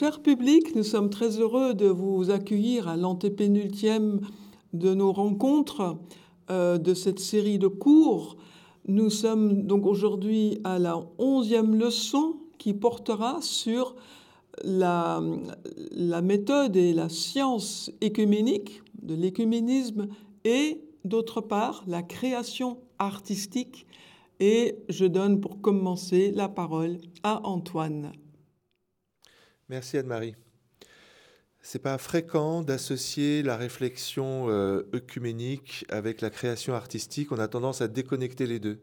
cher public, nous sommes très heureux de vous accueillir à l'antépénultième de nos rencontres euh, de cette série de cours. Nous sommes donc aujourd'hui à la onzième leçon qui portera sur la, la méthode et la science écuménique de l'écuménisme et d'autre part la création artistique. Et je donne pour commencer la parole à Antoine. Merci Anne-Marie. C'est pas fréquent d'associer la réflexion euh, œcuménique avec la création artistique. On a tendance à déconnecter les deux.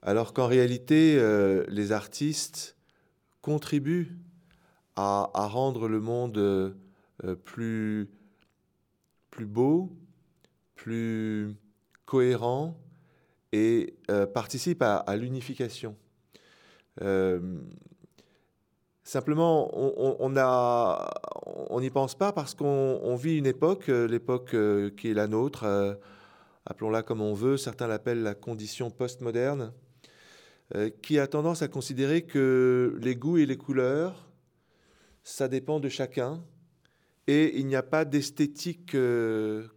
Alors qu'en réalité, euh, les artistes contribuent à, rendre le monde euh, plus, plus beau, plus cohérent et participent à, à l'unification. Simplement, on n'y pense pas parce qu'on vit une époque, euh, l'époque euh, qui est la nôtre, euh, appelons-la comme on veut, certains l'appellent la condition postmoderne, qui a tendance à considérer que les goûts et les couleurs, ça dépend de chacun, et il n'y a pas d'esthétique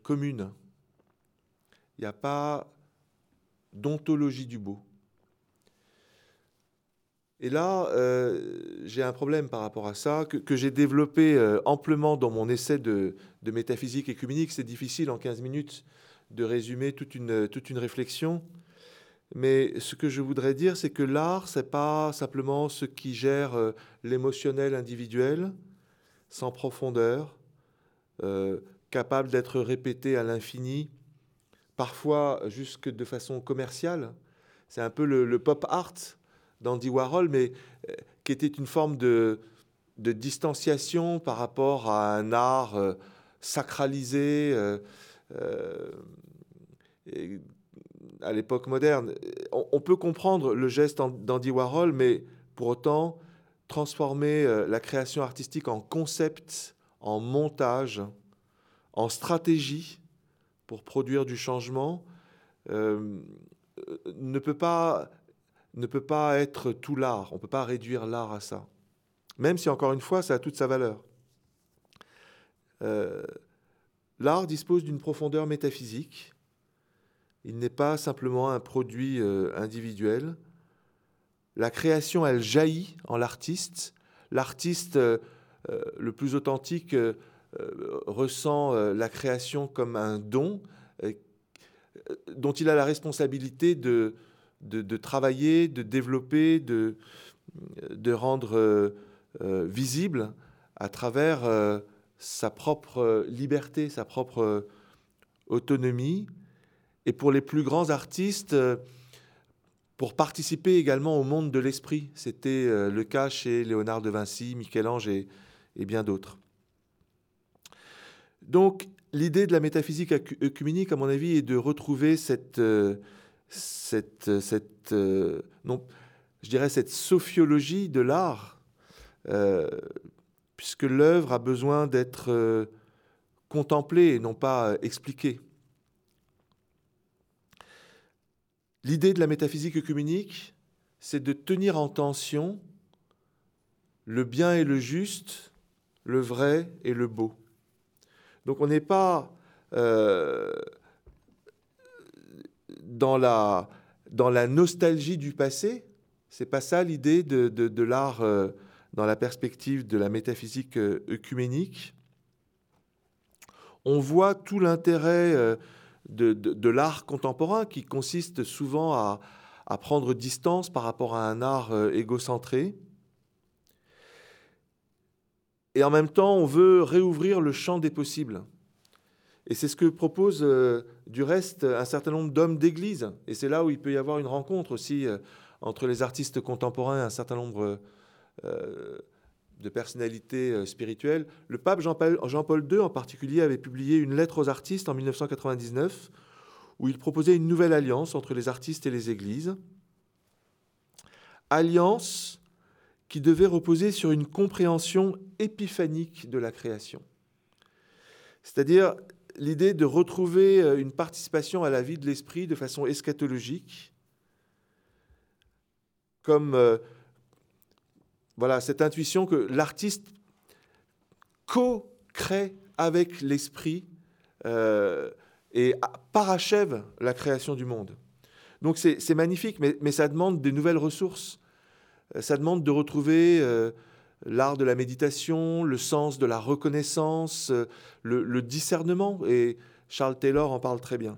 commune. Il n'y a pas d'ontologie du beau. Et là, euh, j'ai un problème par rapport à ça, que, j'ai développé euh, amplement dans mon essai de, métaphysique écuménique. C'est difficile en 15 minutes de résumer toute une, toute une réflexion. Mais ce que je voudrais dire, c'est que l'art, c'est pas simplement ce qui gère euh, l'émotionnel individuel, sans profondeur, capable d'être répété à l'infini, parfois jusque de façon commerciale. C'est un peu le pop art d'Andy Warhol, mais euh, qui était une forme de, distanciation par rapport à un art euh, sacralisé euh, à l'époque moderne. On, peut comprendre le geste d'Andy Warhol, mais pour autant, transformer la création artistique en concept, en montage, en stratégie pour produire du changement, ne peut pas ne peut pas être tout l'art. On ne peut pas réduire l'art à ça. Même si, encore une fois, ça a toute sa valeur. Euh, l'art dispose d'une profondeur métaphysique. Il n'est pas simplement un produit euh, individuel. La création, elle jaillit en l'artiste. L'artiste euh, le plus authentique ressent la création comme un don dont il a la responsabilité de, de, travailler, de développer, de, de rendre euh, euh, visible à travers euh, sa propre liberté, sa propre autonomie. Et pour les plus grands artistes, pour participer également au monde de l'esprit. C'était le cas chez Léonard de Vinci, Michel-Ange et, et, bien d'autres. Donc l'idée de la métaphysique œcuménique, à mon avis, est de retrouver cette, cette, cette euh, je dirais cette sophiologie de l'art, euh, puisque l'œuvre a besoin d'être euh, contemplée et non pas expliquée. L'idée de la métaphysique œcuménique, c'est de tenir en tension le bien et le juste, le vrai et le beau. Donc on n'est pas dans la, dans la nostalgie du passé. C'est pas ça l'idée de, de, l'art euh, dans la perspective de la métaphysique euh, œcuménique? On voit tout l'intérêt euh, de, de, l'art contemporain qui consiste souvent à, à, prendre distance par rapport à un art égocentré. Et en même temps, on veut réouvrir le champ des possibles. Et c'est ce que propose euh, du reste un certain nombre d'hommes d'église. Et c'est là où il peut y avoir une rencontre aussi euh, entre les artistes contemporains et un certain nombre euh, de personnalités spirituelles. Le pape Jean-Paul, Jean-Paul II en particulier avait publié une lettre aux artistes en 1999 où il proposait une nouvelle alliance entre les artistes et les églises. Alliance qui devait reposer sur une compréhension épiphanique de la création. C'est-à-dire l'idée de retrouver euh, une participation à la vie de l'esprit de façon eschatologique, comme euh, voilà cette intuition que l'artiste co-crée avec l'esprit euh, et parachève la création du monde. Donc c'est magnifique, mais, ça demande des nouvelles ressources. Ça demande de retrouver l'art de la méditation, le sens de la reconnaissance, le, le, discernement, et Charles Taylor en parle très bien.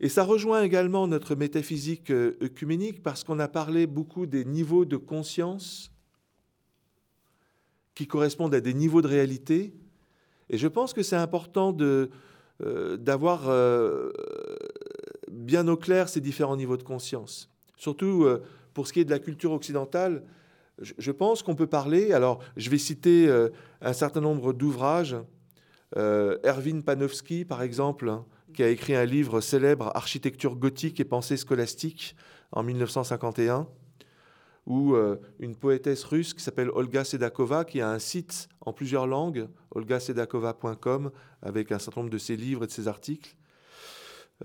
Et ça rejoint également notre métaphysique œcuménique parce qu'on a parlé beaucoup des niveaux de conscience qui correspondent à des niveaux de réalité. Et je pense que c'est important euh, d'avoir euh, bien au clair ces différents niveaux de conscience. Surtout euh, pour ce qui est de la culture occidentale, je, pense qu'on peut parler, alors je vais citer un certain nombre d'ouvrages, Erwin Panofsky par exemple, hein, qui a écrit un livre célèbre, Architecture gothique et pensée scolastique, en 1951 ou euh, une poétesse russe qui s'appelle Olga Sedakova, qui a un site en plusieurs langues, olgasedakova.com, avec un certain nombre de ses livres et de ses articles.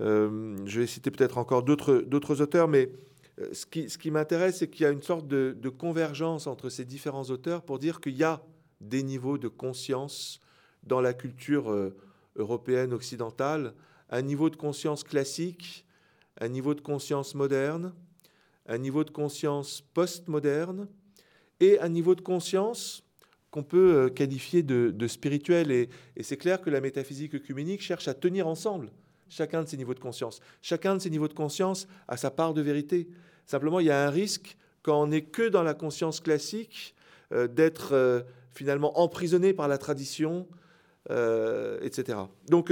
Euh, je vais citer peut-être encore d'autres auteurs, mais euh, ce qui, ce qui m'intéresse, c'est qu'il y a une sorte de, convergence entre ces différents auteurs pour dire qu'il y a des niveaux de conscience dans la culture européenne occidentale, un niveau de conscience classique, un niveau de conscience moderne, un niveau de conscience postmoderne et un niveau de conscience qu'on peut euh, qualifier de, spirituel. Et, c'est clair que la métaphysique œcuménique cherche à tenir ensemble chacun de ces niveaux de conscience. Chacun de ces niveaux de conscience a sa part de vérité. Simplement, il y a un risque quand on n'est que dans la conscience classique euh, d'être euh, finalement emprisonné par la tradition, etc. Donc,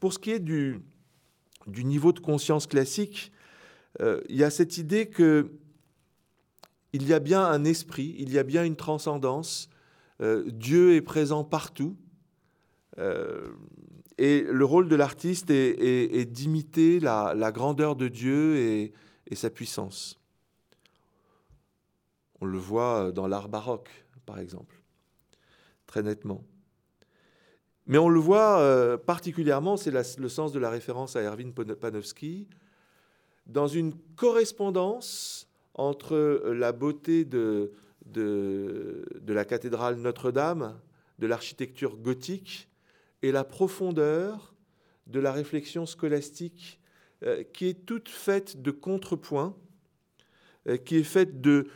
pour ce qui est du, niveau de conscience classique, euh, il y a cette idée que il y a bien un esprit, il y a bien une transcendance. Euh, Dieu est présent partout. Euh, et le rôle de l'artiste est, d'imiter la, grandeur de Dieu et, sa puissance. On le voit dans l'art baroque, par exemple, très nettement. Mais on le voit particulièrement, c'est le sens de la référence à Erwin Panofsky, dans une correspondance entre la beauté de, de, la cathédrale Notre-Dame, de l'architecture gothique, et la profondeur de la réflexion scolastique, euh, qui est toute faite de contrepoints, euh, qui est faite de,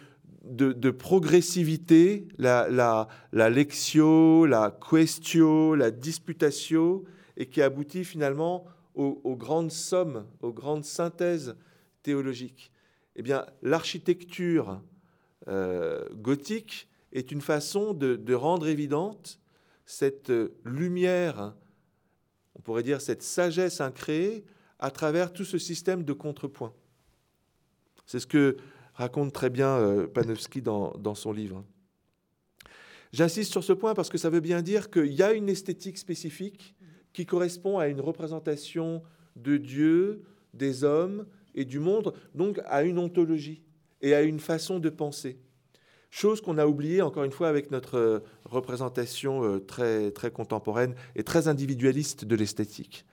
de, progressivité, la, la, la lectio, la questio, la disputatio, et qui aboutit finalement aux, grandes sommes, aux grandes synthèses théologiques. Eh bien, l'architecture euh, gothique est une façon de, rendre évidente cette lumière, on pourrait dire cette sagesse incréée, à travers tout ce système de contrepoints. C'est ce que raconte très bien euh, Panofsky dans, dans son livre. J'insiste sur ce point parce que ça veut bien dire qu'il y a une esthétique spécifique qui correspond à une représentation de Dieu, des hommes et du monde, donc à une ontologie et à une façon de penser. Chose qu'on a oubliée encore une fois avec notre euh, représentation euh, très, très contemporaine et très individualiste de l'esthétique.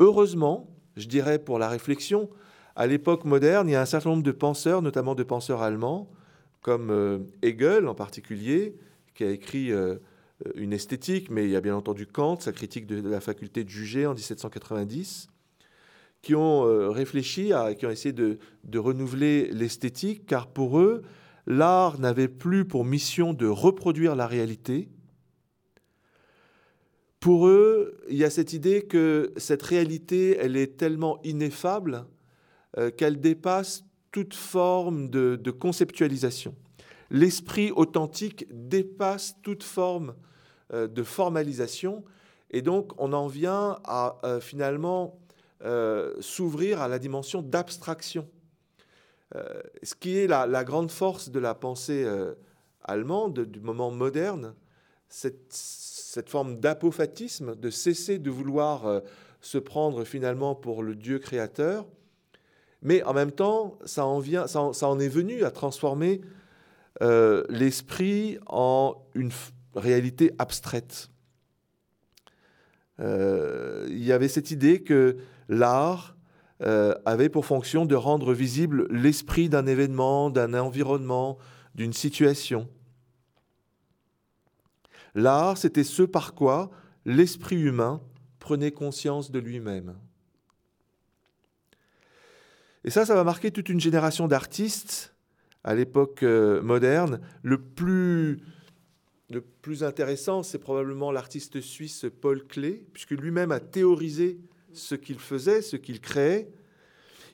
Heureusement, je dirais pour la réflexion, à l'époque moderne, il y a un certain nombre de penseurs, notamment de penseurs allemands, comme euh, Hegel en particulier, qui a écrit euh, une esthétique, mais il y a bien entendu Kant, sa critique de la faculté de juger en 1790, qui ont euh, réfléchi, qui ont essayé de, renouveler l'esthétique, car pour eux, l'art n'avait plus pour mission de reproduire la réalité. Pour eux, il y a cette idée que cette réalité, elle est tellement ineffable euh, qu'elle dépasse toute forme de conceptualisation l'esprit authentique dépasse toute forme euh, de formalisation et donc on en vient à euh, finalement s'ouvrir à la dimension d'abstraction. ce qui est la, grande force de la pensée allemande du moment moderne, cette, cette forme d'apophatisme, de cesser de vouloir se prendre finalement pour le Dieu créateur, mais en même temps, ça en, vient, ça en est venu à transformer euh, l'esprit en une réalité abstraite. Euh, il y avait cette idée que l'art euh, avait pour fonction de rendre visible l'esprit d'un événement, d'un environnement, d'une situation. L'art, c'était ce par quoi l'esprit humain prenait conscience de lui-même. Et ça, ça va marquer toute une génération d'artistes à l'époque euh, moderne. Le plus, intéressant, c'est probablement l'artiste suisse Paul Klee, puisque lui-même a théorisé ce qu'il faisait, ce qu'il créait.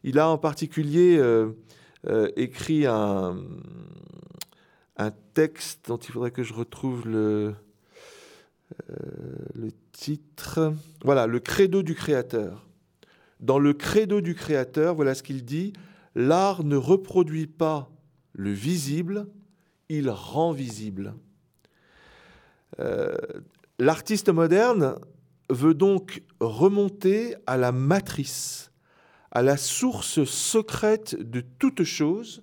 Il a en particulier euh, euh, écrit un, texte dont il faudrait que je retrouve le, le titre. Voilà, le credo du créateur. Dans le credo du créateur, voilà ce qu'il dit, l'art ne reproduit pas le visible, il rend visible. Euh, l'artiste moderne veut donc remonter à la matrice, à la source secrète de toute chose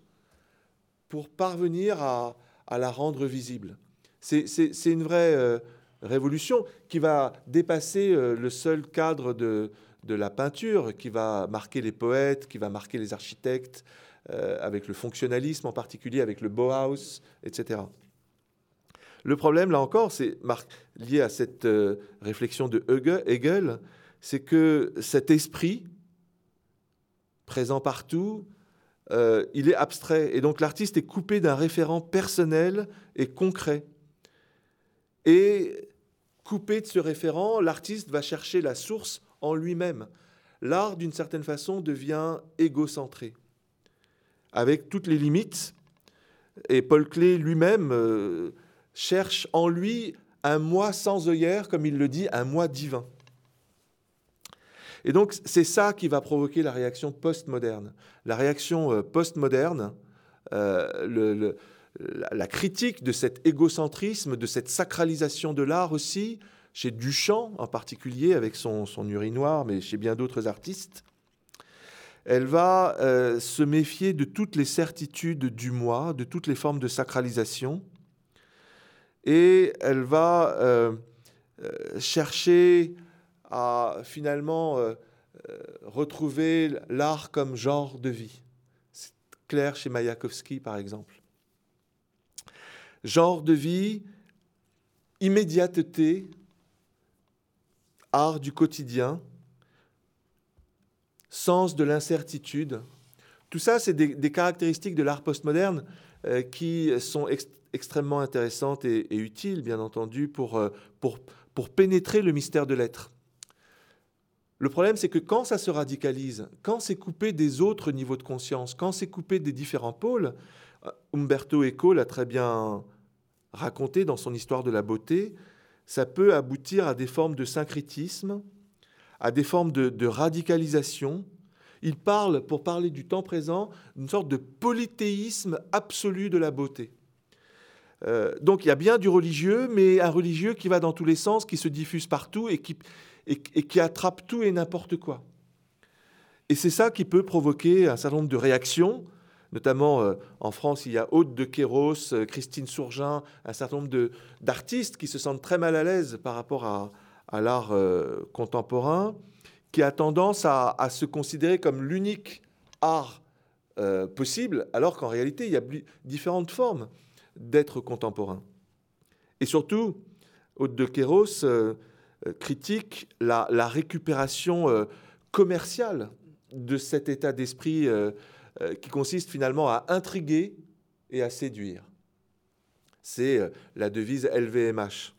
pour parvenir à, la rendre visible. C'est une vraie euh, révolution qui va dépasser euh, le seul cadre de, de la peinture qui va marquer les poètes, qui va marquer les architectes, euh, avec le fonctionnalisme en particulier, avec le Bauhaus, etc. Le problème, là encore, c'est lié à cette euh, réflexion de Hegel, c'est que cet esprit, présent partout, il est abstrait. Et donc l'artiste est coupé d'un référent personnel et concret. Et coupé de ce référent, l'artiste va chercher la source en lui-même. L'art, d'une certaine façon, devient égocentré, avec toutes les limites. Et Paul Klee lui-même euh, cherche en lui un moi sans œillère, comme il le dit, un moi divin. Et donc, c'est ça qui va provoquer la réaction postmoderne. La réaction euh, postmoderne, euh, la critique de cet égocentrisme, de cette sacralisation de l'art aussi, chez Duchamp en particulier, avec son, urinoir, mais chez bien d'autres artistes, elle va euh, se méfier de toutes les certitudes du moi, de toutes les formes de sacralisation, et elle va euh, euh, chercher à finalement retrouver l'art comme genre de vie. C'est clair chez Mayakovsky, par exemple. Genre de vie, immédiateté, art du quotidien, sens de l'incertitude. Tout ça, c'est des, caractéristiques de l'art postmoderne euh, qui sont extrêmement intéressantes et, utiles, bien entendu, pour, euh, pour, pour pénétrer le mystère de l'être. Le problème, c'est que quand ça se radicalise, quand c'est coupé des autres niveaux de conscience, quand c'est coupé des différents pôles, Umberto Eco l'a très bien raconté dans son histoire de la beauté, ça peut aboutir à des formes de syncrétisme, à des formes de, radicalisation. Il parle, pour parler du temps présent, d'une sorte de polythéisme absolu de la beauté. Euh, donc il y a bien du religieux, mais un religieux qui va dans tous les sens, qui se diffuse partout et qui attrape tout et n'importe quoi. Et c'est ça qui peut provoquer un certain nombre de réactions Notamment euh, en France, il y a Aude de Kéros, euh, Christine Sourgin, un certain nombre d'artistes qui se sentent très mal à l'aise par rapport à, l'art euh, contemporain, qui a tendance à, se considérer comme l'unique art possible, alors qu'en réalité, il y a différentes formes d'être contemporain. Et surtout, Aude de Kéros critique la récupération commerciale de cet état d'esprit euh, qui consiste finalement à intriguer et à séduire. C'est euh, la devise LVMH.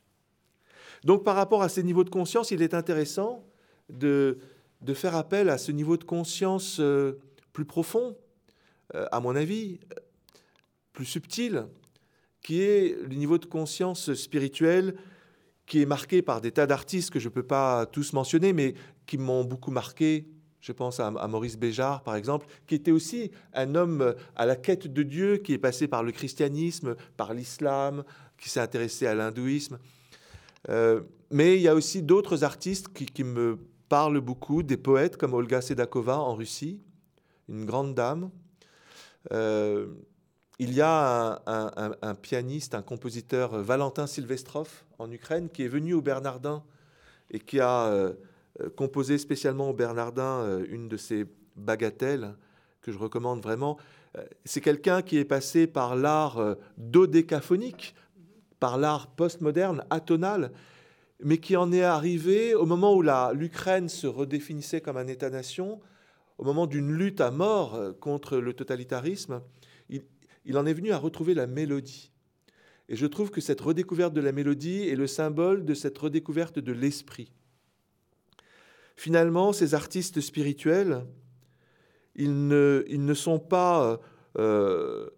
Donc par rapport à ces niveaux de conscience, il est intéressant de, faire appel à ce niveau de conscience euh, plus profond, à mon avis, plus subtil, qui est le niveau de conscience spirituelle qui est marqué par des tas d'artistes que je ne peux pas tous mentionner, mais qui m'ont beaucoup marqué je pense à, Maurice Béjart, par exemple, qui était aussi un homme à la quête de Dieu, qui est passé par le christianisme, par l'islam, qui s'est intéressé à l'hindouisme. Euh, mais il y a aussi d'autres artistes qui, me parlent beaucoup, des poètes comme Olga Sedakova en Russie, une grande dame. Euh, il y a un, pianiste, un compositeur, Valentin Silvestrov, en Ukraine, qui est venu au Bernardin et qui a euh, euh, composé spécialement au Bernardin euh, une de ses bagatelles que je recommande vraiment. Euh, c'est quelqu'un qui est passé par l'art dodécaphonique, par l'art postmoderne, atonal, mais qui en est arrivé au moment où l'Ukraine se redéfinissait comme un État-nation, au moment d'une lutte à mort euh, contre le totalitarisme, il, en est venu à retrouver la mélodie. Et je trouve que cette redécouverte de la mélodie est le symbole de cette redécouverte de l'esprit. Finalement, ces artistes spirituels, ils ne, sont pas euh,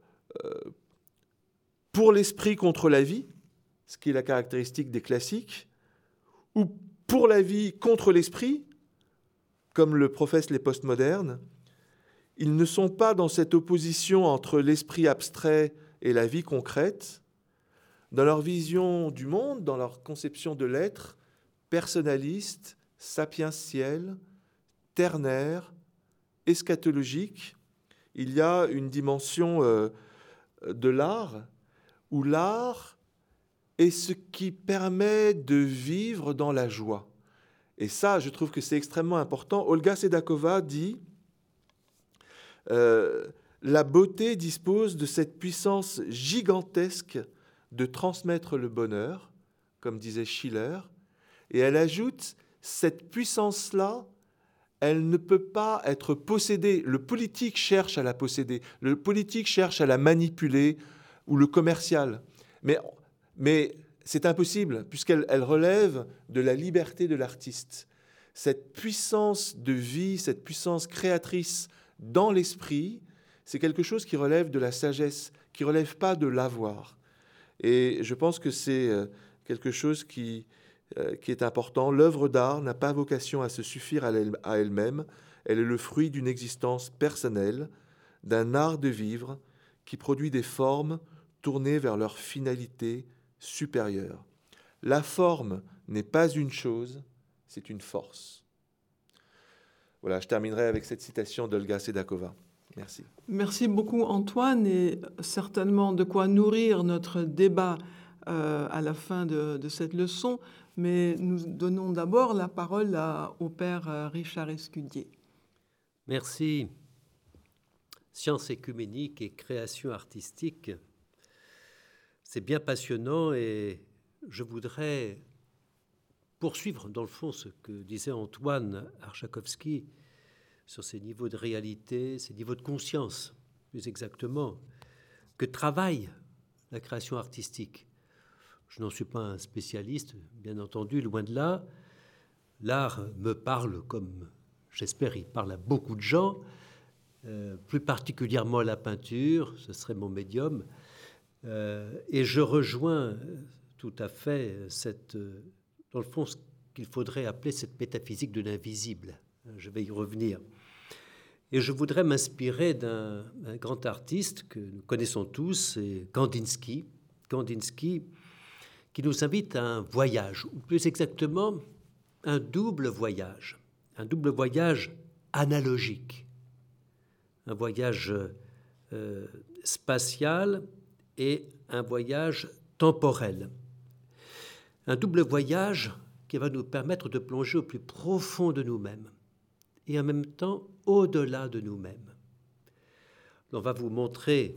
euh, pour l'esprit contre la vie, ce qui est la caractéristique des classiques, ou pour la vie contre l'esprit, comme le professent les postmodernes, ils ne sont pas dans cette opposition entre l'esprit abstrait et la vie concrète. Dans leur vision du monde, dans leur conception de l'être, personnaliste, sapientiel, ternaire, eschatologique, il y a une dimension euh, de l'art où l'art est ce qui permet de vivre dans la joie. Et ça, je trouve que c'est extrêmement important. Olga Sedakova dit euh, La beauté dispose de cette puissance gigantesque de transmettre le bonheur, comme disait Schiller, et elle ajoute Cette puissance-là, elle ne peut pas être possédée. Le politique cherche à la posséder, le politique cherche à la manipuler, ou le commercial. Mais, mais c'est impossible, puisqu'elle relève de la liberté de l'artiste. Cette puissance de vie, cette puissance créatrice dans l'esprit, c'est quelque chose qui relève de la sagesse, qui relève pas de l'avoir. Et je pense que c'est euh, quelque chose qui, euh, qui est important. L'œuvre d'art n'a pas vocation à se suffire à elle-même. Elle est le fruit d'une existence personnelle, d'un art de vivre qui produit des formes tournées vers leur finalité supérieure. La forme n'est pas une chose, c'est une force. Voilà, je terminerai avec cette citation d'Olga Sedakova. Merci. Merci beaucoup Antoine et certainement de quoi nourrir notre débat euh, à la fin de, cette leçon, mais nous donnons d'abord la parole au père euh, Richard Escudier. Merci. Science écuménique et création artistique c'est bien passionnant et je voudrais poursuivre dans le fond ce que disait Antoine Archakovsky sur ces niveaux de réalité, ces niveaux de conscience, plus exactement, que travaille la création artistique. Je n'en suis pas un spécialiste, bien entendu, loin de là. L'art me parle comme, j'espère, il parle à beaucoup de gens, euh, plus particulièrement la peinture, ce serait mon médium. Euh, et je rejoins tout à fait cette, dans le fond, ce qu'il faudrait appeler cette métaphysique de l'invisible. Je vais y revenir. Et je voudrais m'inspirer d'un grand artiste que nous connaissons tous, c'est Kandinsky. Kandinsky, qui nous invite à un voyage, ou plus exactement, un double voyage. Un double voyage analogique. Un voyage euh, spatial et un voyage temporel. Un double voyage qui va nous permettre de plonger au plus profond de nous-mêmes et en même temps au-delà de nous-mêmes. On va vous montrer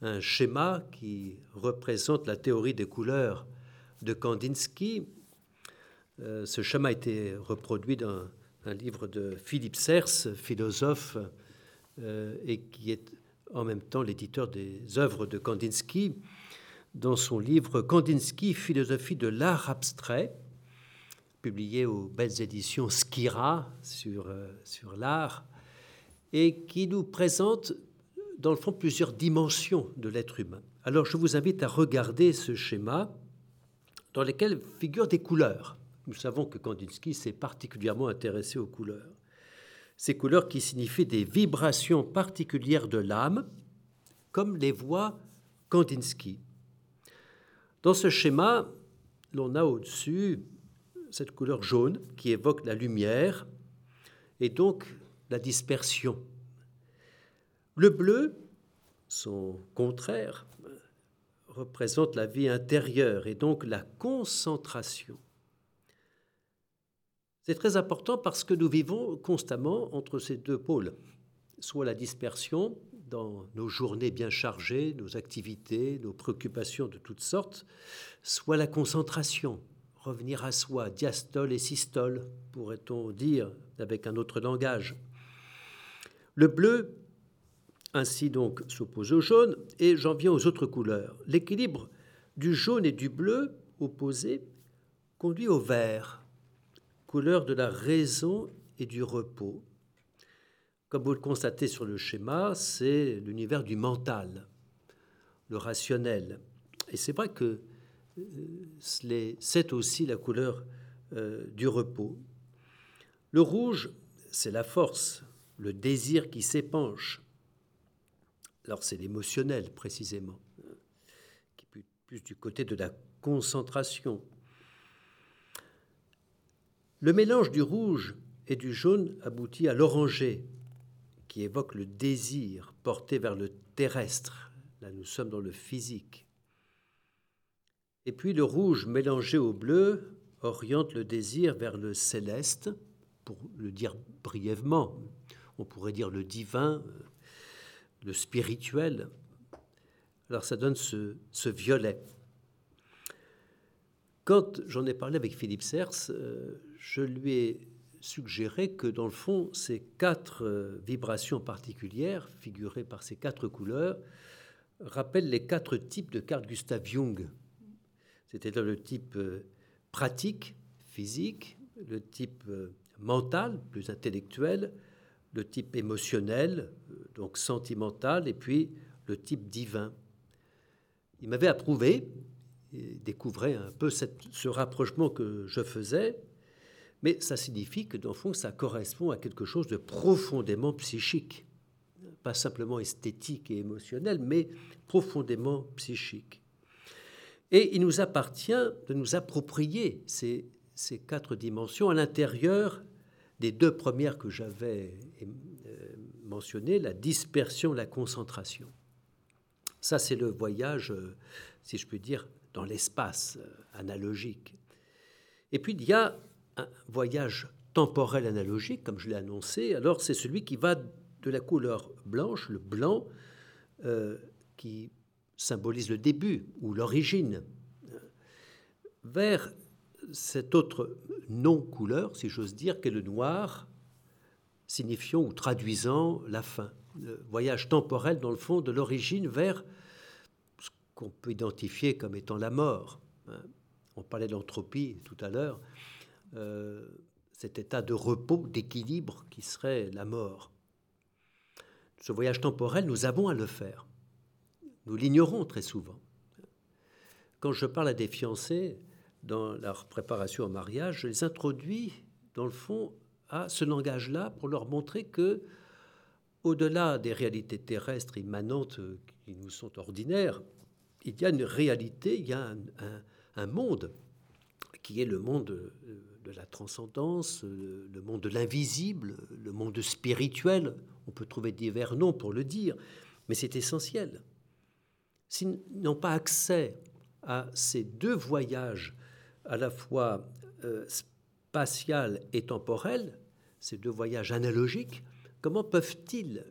un schéma qui représente la théorie des couleurs de Kandinsky. Euh, ce schéma a été reproduit dans un livre de Philippe Sers, philosophe, euh, et qui est en même temps l'éditeur des œuvres de Kandinsky, dans son livre Kandinsky, philosophie de l'art abstrait, publié aux belles éditions Skira sur, euh, sur l'art, et qui nous présente dans le fond plusieurs dimensions de l'être humain. Alors je vous invite à regarder ce schéma dans lequel figurent des couleurs. Nous savons que Kandinsky s'est particulièrement intéressé aux couleurs ces couleurs qui signifient des vibrations particulières de l'âme, comme les voit Kandinsky. Dans ce schéma, l'on a au-dessus cette couleur jaune qui évoque la lumière et donc la dispersion. Le bleu, son contraire, représente la vie intérieure et donc la concentration. C'est très important parce que nous vivons constamment entre ces deux pôles, soit la dispersion dans nos journées bien chargées, nos activités, nos préoccupations de toutes sortes, soit la concentration, revenir à soi, diastole et systole, pourrait-on dire avec un autre langage. Le bleu, ainsi donc, s'oppose au jaune, et j'en viens aux autres couleurs. L'équilibre du jaune et du bleu opposés conduit au vert, couleur de la raison et du repos. Comme vous le constatez sur le schéma, c'est l'univers du mental, le rationnel. Et c'est vrai que euh, c'est aussi la couleur euh, du repos. Le rouge, c'est la force, le désir qui s'épanche. Alors c'est l'émotionnel précisément, qui est plus du côté de la concentration. Le mélange du rouge et du jaune aboutit à l'oranger, qui évoque le désir porté vers le terrestre. Là, nous sommes dans le physique. Et puis le rouge mélangé au bleu oriente le désir vers le céleste, pour le dire brièvement. On pourrait dire le divin, le spirituel. Alors ça donne ce, violet. Quand j'en ai parlé avec Philippe Sers, euh, je lui ai suggérer que, dans le fond, ces quatre euh, vibrations particulières, figurées par ces quatre couleurs, rappellent les quatre types de Carl Gustav Jung. C'était le type euh, pratique, physique, le type euh, mental, plus intellectuel, le type émotionnel, donc sentimental, et puis le type divin. Il m'avait approuvé, et découvrait un peu ce rapprochement que je faisais, mais ça signifie que, dans le fond, ça correspond à quelque chose de profondément psychique. Pas simplement esthétique et émotionnel, mais profondément psychique. Et il nous appartient de nous approprier ces quatre dimensions à l'intérieur des deux premières que j'avais euh, mentionnées, la dispersion, la concentration. Ça, c'est le voyage, euh, si je puis dire, dans l'espace euh, analogique. Et puis, il y a un voyage temporel analogique, comme je l'ai annoncé, alors c'est celui qui va de la couleur blanche, le blanc, qui symbolise le début ou l'origine, vers cette autre non-couleur, si j'ose dire, qu'est le noir, signifiant ou traduisant la fin. Le voyage temporel, dans le fond, de l'origine vers ce qu'on peut identifier comme étant la mort. On parlait de l'entropie tout à l'heure. Euh, cet état de repos, d'équilibre qui serait la mort. Ce voyage temporel, nous avons à le faire. Nous l'ignorons très souvent. Quand je parle à des fiancés dans leur préparation au mariage, je les introduis, dans le fond, à ce langage-là pour leur montrer que, au-delà des réalités terrestres immanentes qui nous sont ordinaires, il y a une réalité, il y a un monde qui est le monde euh, de la transcendance, euh, le monde de l'invisible, le monde spirituel. On peut trouver divers noms pour le dire, mais c'est essentiel. S'ils n'ont pas accès à ces deux voyages, à la fois euh, spatial et temporel, ces deux voyages analogiques, comment peuvent-ils,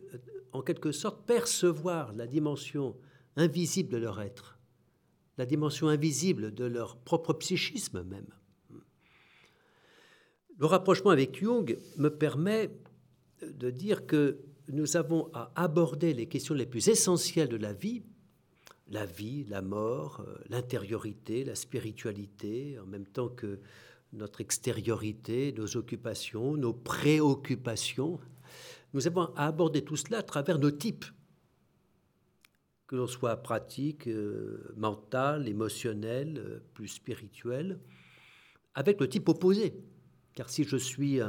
en quelque sorte, percevoir la dimension invisible de leur être la dimension invisible de leur propre psychisme même? Le rapprochement avec Jung me permet de dire que nous avons à aborder les questions les plus essentielles de la vie, la vie, la mort, l'intériorité, la spiritualité, en même temps que notre extériorité, nos occupations, nos préoccupations. Nous avons à aborder tout cela à travers nos types que l'on soit pratique, euh, mental, émotionnel, euh, plus spirituel, avec le type opposé. Car si je suis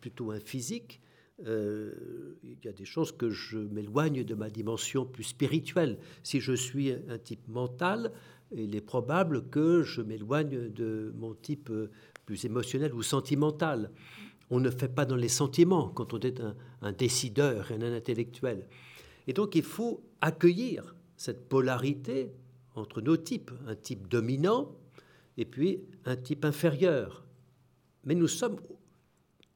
plutôt un physique, euh, il y a des chances que je m'éloigne de ma dimension plus spirituelle. Si je suis un type mental, il est probable que je m'éloigne de mon type plus émotionnel ou sentimental. On ne fait pas dans les sentiments quand on est un, un décideur et un intellectuel. Et donc il faut accueillir cette polarité entre nos types, un type dominant et puis un type inférieur. Mais nous sommes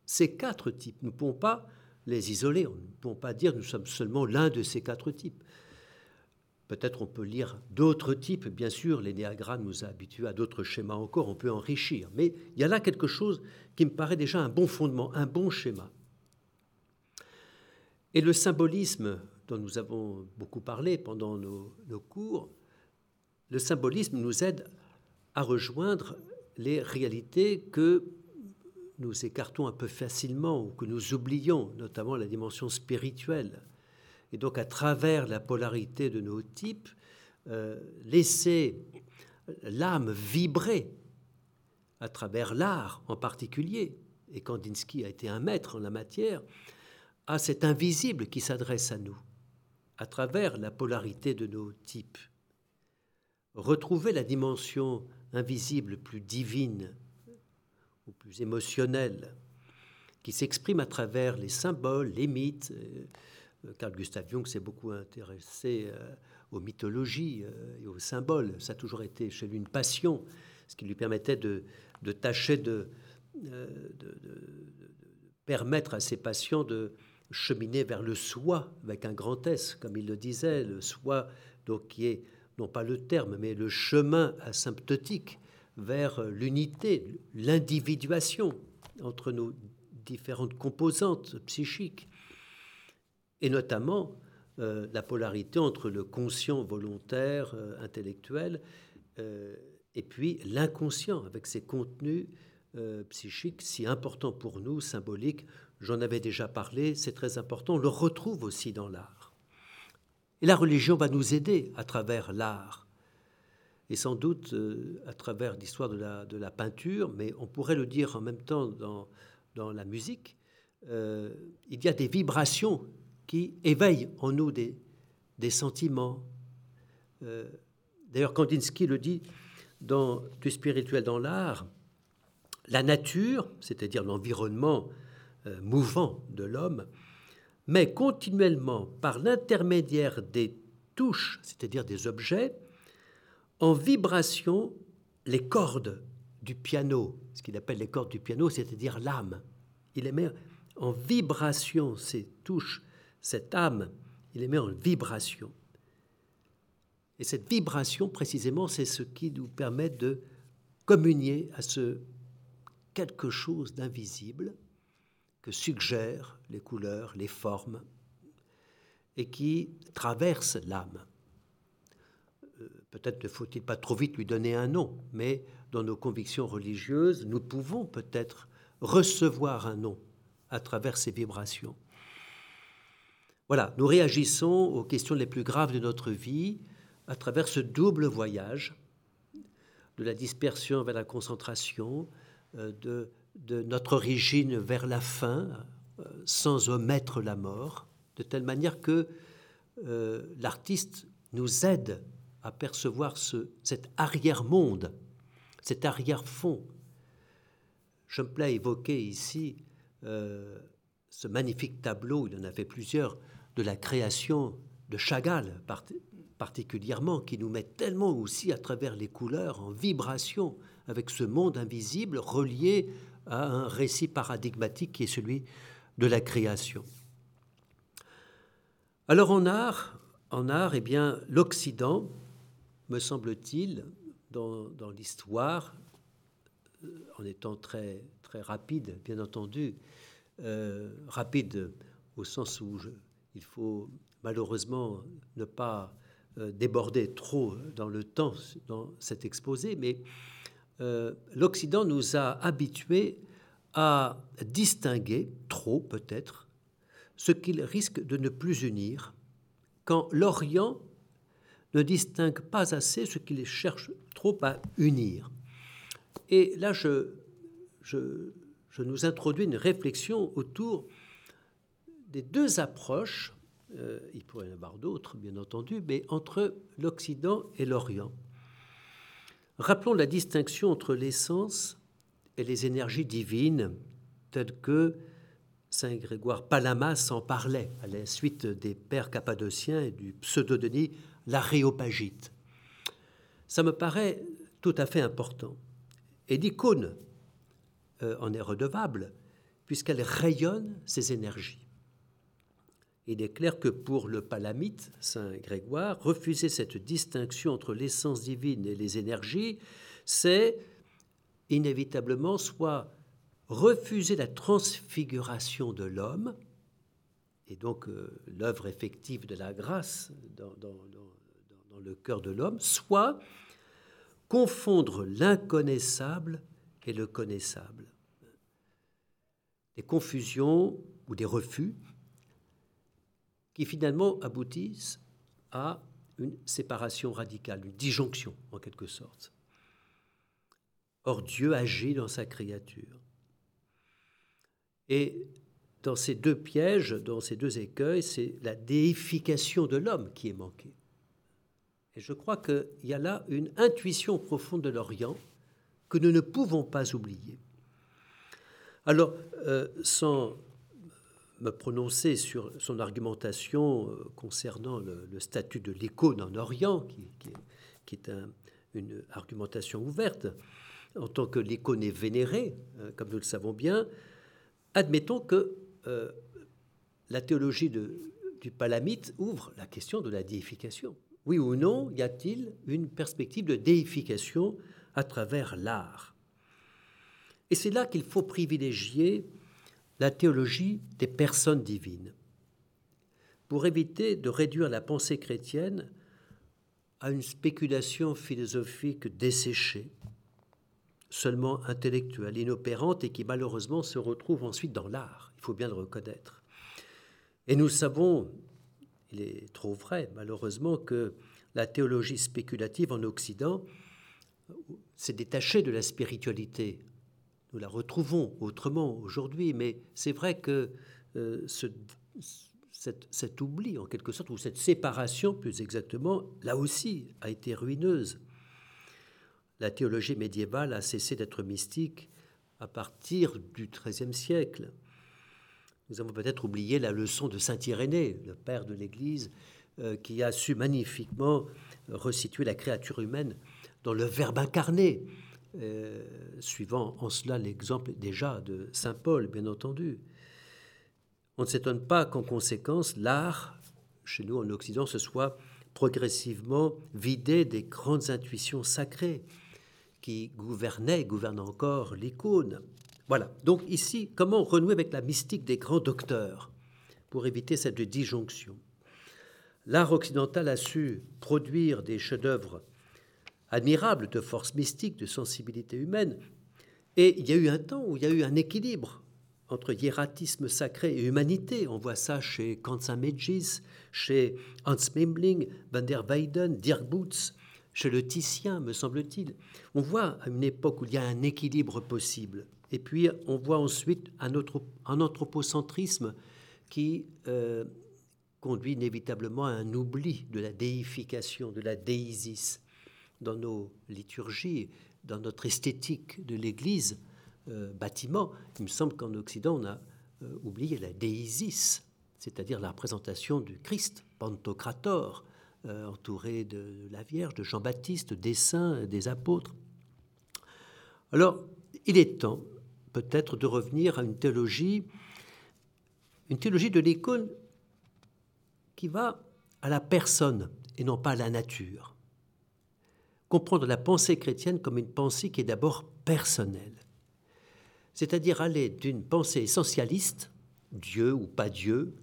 ces quatre types. Nous ne pouvons pas les isoler. Nous ne pouvons pas dire nous sommes seulement l'un de ces quatre types. Peut-être on peut lire d'autres types, bien sûr, l'énéagramme nous a habitués à d'autres schémas encore, on peut enrichir. Mais il y a là quelque chose qui me paraît déjà un bon fondement, un bon schéma. Et le symbolisme dont nous avons beaucoup parlé pendant nos cours, le symbolisme nous aide à rejoindre les réalités que nous écartons un peu facilement ou que nous oublions, notamment la dimension spirituelle. Et donc à travers la polarité de nos types, euh, laisser l'âme vibrer à travers l'art en particulier, et Kandinsky a été un maître en la matière, à cet invisible qui s'adresse à nous, à travers la polarité de nos types. Retrouver la dimension invisible plus divine ou plus émotionnelle, qui s'exprime à travers les symboles, les mythes. Euh, Carl Gustav Jung s'est beaucoup intéressé euh, aux mythologies euh, et aux symboles. Ça a toujours été chez lui une passion, ce qui lui permettait de, tâcher de, permettre à ses patients de cheminer vers le soi avec un grand S, comme il le disait, le soi donc qui est non pas le terme, mais le chemin asymptotique vers l'unité, l'individuation entre nos différentes composantes psychiques, et notamment euh, la polarité entre le conscient volontaire, euh, intellectuel, euh, et puis l'inconscient, avec ses contenus psychiques si importants pour nous, symboliques. J'en avais déjà parlé, c'est très important, on le retrouve aussi dans l'art. Et la religion va nous aider à travers l'art, et sans doute euh, à travers l'histoire de la, peinture, mais on pourrait le dire en même temps dans, la musique, euh, il y a des vibrations qui éveillent en nous des, sentiments. Euh, d'ailleurs, Kandinsky le dit dans Du spirituel dans l'art, la nature, c'est-à-dire l'environnement mouvant de l'homme, mais continuellement par l'intermédiaire des touches, c'est-à-dire des objets, en vibration les cordes du piano, ce qu'il appelle les cordes du piano, c'est-à-dire l'âme. Il les met en vibration, ces touches, cette âme, il les met en vibration. Et cette vibration, précisément, c'est ce qui nous permet de communier à ce quelque chose d'invisible que suggèrent les couleurs, les formes, et qui traverse l'âme. Peut-être ne faut-il pas trop vite lui donner un nom, mais dans nos convictions religieuses, nous pouvons peut-être recevoir un nom à travers ces vibrations. Voilà, nous réagissons aux questions les plus graves de notre vie à travers ce double voyage de la dispersion vers la concentration, euh, de de notre origine vers la fin, euh, sans omettre la mort, de telle manière que euh, l'artiste nous aide à percevoir ce, cet arrière-monde, cet arrière-fond. Je me plais à évoquer ici euh, ce magnifique tableau, il en a fait plusieurs, de la création de Chagall particulièrement, qui nous met tellement aussi à travers les couleurs en vibration avec ce monde invisible relié à un récit paradigmatique qui est celui de la création. Alors en art, en art, eh bien, l'Occident, me semble-t-il, dans, l'histoire, euh, en étant très, très rapide, bien entendu, euh, rapide au sens où il faut malheureusement ne pas euh, déborder trop dans le temps dans cet exposé, mais l'Occident nous a habitués à distinguer, trop peut-être, ce qu'il risque de ne plus unir, quand l'Orient ne distingue pas assez ce qu'il cherche trop à unir. Et là, je, je, nous introduis une réflexion autour des deux approches, euh, il pourrait y en avoir d'autres, bien entendu, mais entre l'Occident et l'Orient. Rappelons la distinction entre l'essence et les énergies divines, telles que Saint Grégoire Palamas en parlait à la suite des pères cappadociens et du pseudonyme l'aréopagite. Ça me paraît tout à fait important. Et l'icône euh, en est redevable, puisqu'elle rayonne ces énergies. il est clair que pour le palamite, Saint Grégoire, refuser cette distinction entre l'essence divine et les énergies, c'est inévitablement soit refuser la transfiguration de l'homme, et donc euh, l'œuvre effective de la grâce dans, dans le cœur de l'homme, soit confondre l'inconnaissable et le connaissable. Des confusions ou des refus qui finalement aboutissent à une séparation radicale, une disjonction en quelque sorte. Or Dieu agit dans sa créature. Et dans ces deux pièges, dans ces deux écueils, c'est la déification de l'homme qui est manquée. Et je crois qu'il y a là une intuition profonde de l'Orient que nous ne pouvons pas oublier. Alors, euh, sans me prononcer sur son argumentation euh, concernant le, statut de l'icône en Orient, qui, est une argumentation ouverte, en tant que l'icône est vénérée, euh, comme nous le savons bien, admettons que la théologie du palamite ouvre la question de la déification. Oui ou non, y a-t-il une perspective de déification à travers l'art? Et c'est là qu'il faut privilégier la théologie des personnes divines, pour éviter de réduire la pensée chrétienne à une spéculation philosophique desséchée, seulement intellectuelle, inopérante et qui malheureusement se retrouve ensuite dans l'art, il faut bien le reconnaître. Et nous savons il est trop vrai, malheureusement, que la théologie spéculative en Occident s'est détachée de la spiritualité. Nous la retrouvons autrement aujourd'hui, mais c'est vrai que euh, ce, cet, oubli, en quelque sorte, ou cette séparation, plus exactement, là aussi, a été ruineuse. La théologie médiévale a cessé d'être mystique à partir du XIIIe siècle. Nous avons peut-être oublié la leçon de Saint Irénée, le père de l'Église, euh, qui a su magnifiquement resituer la créature humaine dans le Verbe incarné, euh, suivant en cela l'exemple déjà de Saint Paul, bien entendu. On ne s'étonne pas qu'en conséquence, l'art, chez nous en Occident, se soit progressivement vidé des grandes intuitions sacrées qui gouvernaient, gouvernent encore l'icône, voilà. Donc ici, comment renouer avec la mystique des grands docteurs pour éviter cette disjonction? L'art occidental a su produire des chefs-d'œuvre admirables de force mystique, de sensibilité humaine. Et il y a eu un temps où il y a eu un équilibre entre hiératisme sacré et humanité. On voit ça chez Kansa Medjis, chez Hans Memling, Van der Weyden, Dirk Boots, chez le Titien, me semble-t-il. On voit à une époque où il y a un équilibre possible. Et puis, on voit ensuite un, autre, un anthropocentrisme qui euh, conduit inévitablement à un oubli de la déification, de la déisis dans nos liturgies, dans notre esthétique de l'Église, euh, bâtiment. Il me semble qu'en Occident, on a euh, oublié la déisis, c'est-à-dire la représentation du Christ, Pantocrator, entouré de la Vierge, de Jean-Baptiste, des saints, des apôtres. Alors, il est temps peut-être de revenir à une théologie, une théologie de l'icône qui va à la personne et non pas à la nature. Comprendre la pensée chrétienne comme une pensée qui est d'abord personnelle, c'est-à-dire aller d'une pensée essentialiste, Dieu ou pas Dieu,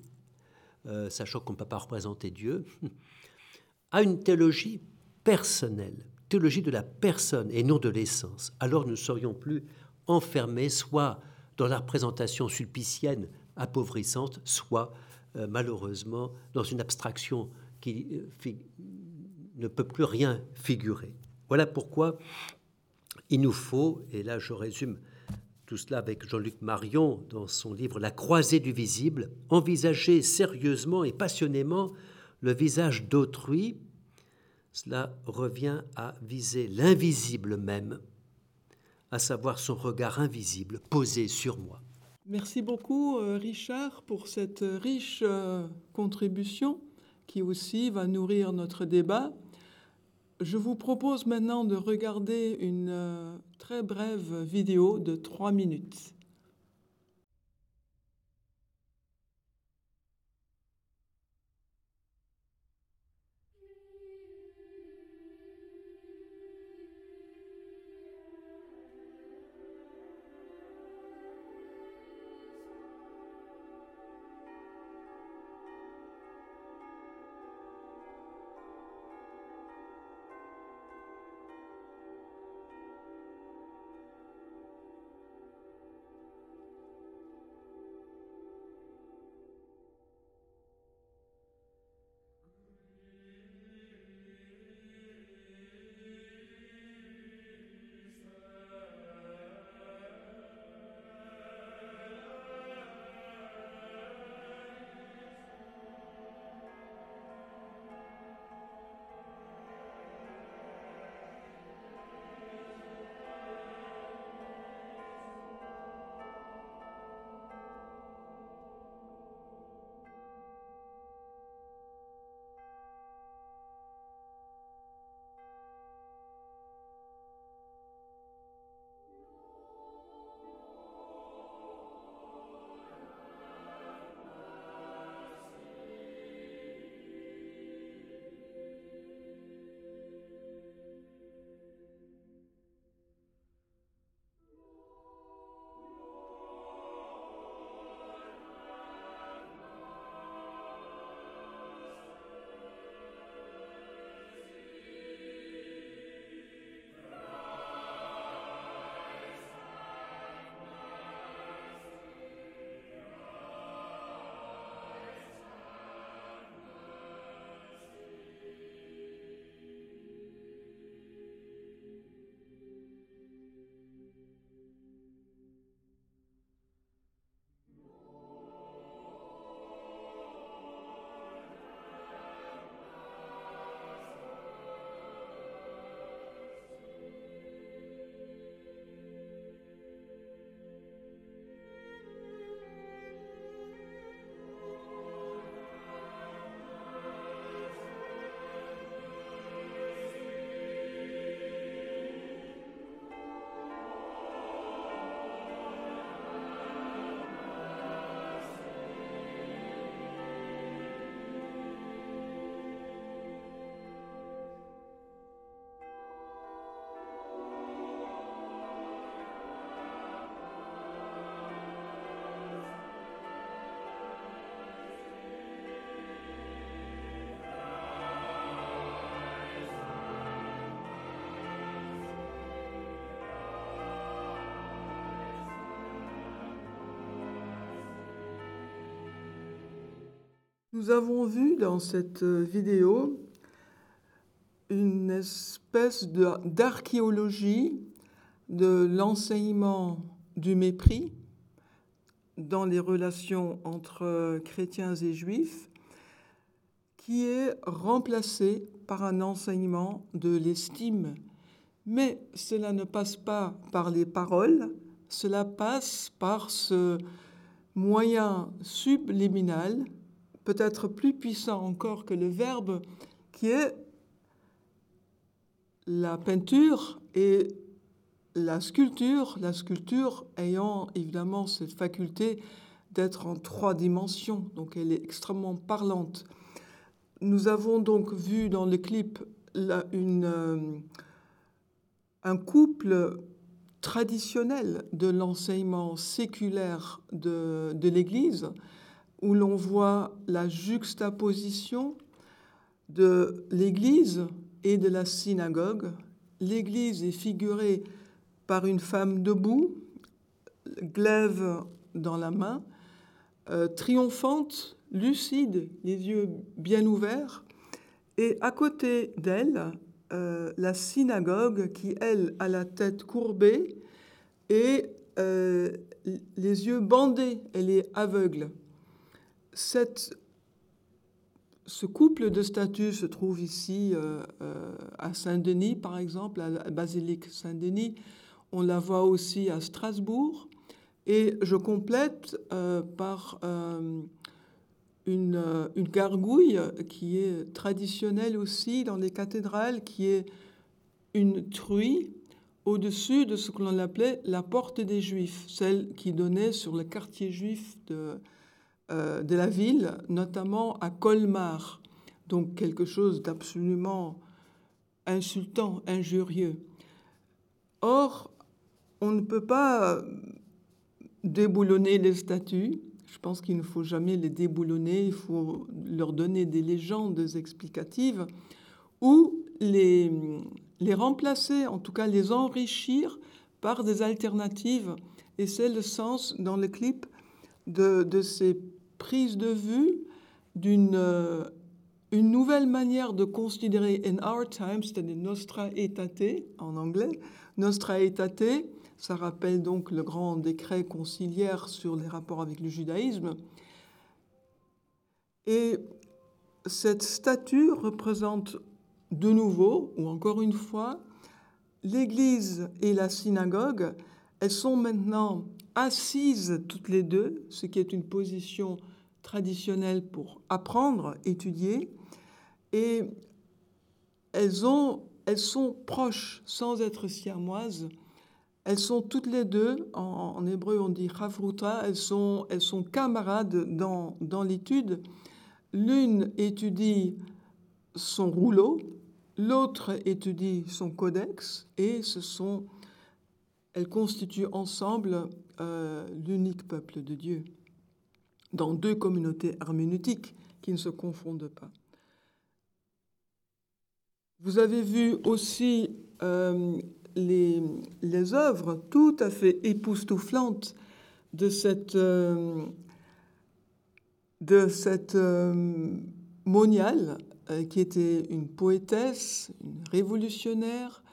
euh, sachant qu'on ne peut pas représenter Dieu, à une théologie personnelle, théologie de la personne et non de l'essence. Alors nous ne serions plus enfermés soit dans la représentation sulpicienne appauvrissante, soit euh, malheureusement dans une abstraction qui euh, ne peut plus rien figurer. Voilà pourquoi il nous faut, et là je résume tout cela avec Jean-Luc Marion dans son livre La croisée du visible, envisager sérieusement et passionnément le visage d'autrui. Cela revient à viser l'invisible même à savoir son regard invisible posé sur moi. Merci beaucoup euh, Richard pour cette riche euh, contribution qui aussi va nourrir notre débat. Je vous propose maintenant de regarder une euh, très brève vidéo de trois minutes. Nous avons vu dans cette vidéo une espèce d'archéologie de l'enseignement du mépris dans les relations entre chrétiens et juifs qui est remplacé par un enseignement de l'estime. Mais cela ne passe pas par les paroles, cela passe par ce moyen subliminal, peut-être plus puissant encore que le verbe, qui est la peinture et la sculpture, la sculpture ayant évidemment cette faculté d'être en trois dimensions, donc elle est extrêmement parlante. Nous avons donc vu dans le clip euh, un couple traditionnel de l'enseignement séculaire de, de l'Église, où l'on voit la juxtaposition de l'Église et de la synagogue. L'Église est figurée par une femme debout, glaive dans la main, euh, triomphante, lucide, les yeux bien ouverts, et à côté d'elle, euh, la synagogue qui, elle, a la tête courbée et euh, les yeux bandés, elle est aveugle. Ce couple de statues se trouve ici euh, euh, à Saint-Denis, par exemple, à la basilique Saint-Denis. On la voit aussi à Strasbourg. Et je complète euh, par une, une, gargouille qui est traditionnelle aussi dans les cathédrales, qui est une truie au-dessus de ce que l'on appelait la porte des Juifs, celle qui donnait sur le quartier juif de, de la ville, notamment à Colmar, donc quelque chose d'absolument insultant, injurieux. Or, on ne peut pas déboulonner les statues. Je pense qu'il ne faut jamais les déboulonner, il faut leur donner des légendes explicatives ou les, les remplacer, en tout cas les enrichir par des alternatives. Et c'est le sens dans le clip de, ces prises de vue d'une euh, nouvelle manière de considérer in our time, c'est-à-dire nostra aetate en anglais. Nostra aetate, ça rappelle donc le grand décret conciliaire sur les rapports avec le judaïsme. Et cette statue représente de nouveau, ou encore une fois, l'Église et la synagogue. Elles sont maintenant assises toutes les deux, ce qui est une position traditionnelle pour apprendre, étudier, et elles, ont, elles sont proches sans être siamoises. Elles sont toutes les deux, en, hébreu on dit chavruta, elles sont, camarades dans, l'étude. L'une étudie son rouleau, l'autre étudie son codex, et elles constituent ensemble euh, l'unique peuple de Dieu, dans deux communautés herméneutiques qui ne se confondent pas. Vous avez vu aussi euh, les, œuvres tout à fait époustouflantes de cette, euh, de cette moniale qui était une poétesse, une révolutionnaire,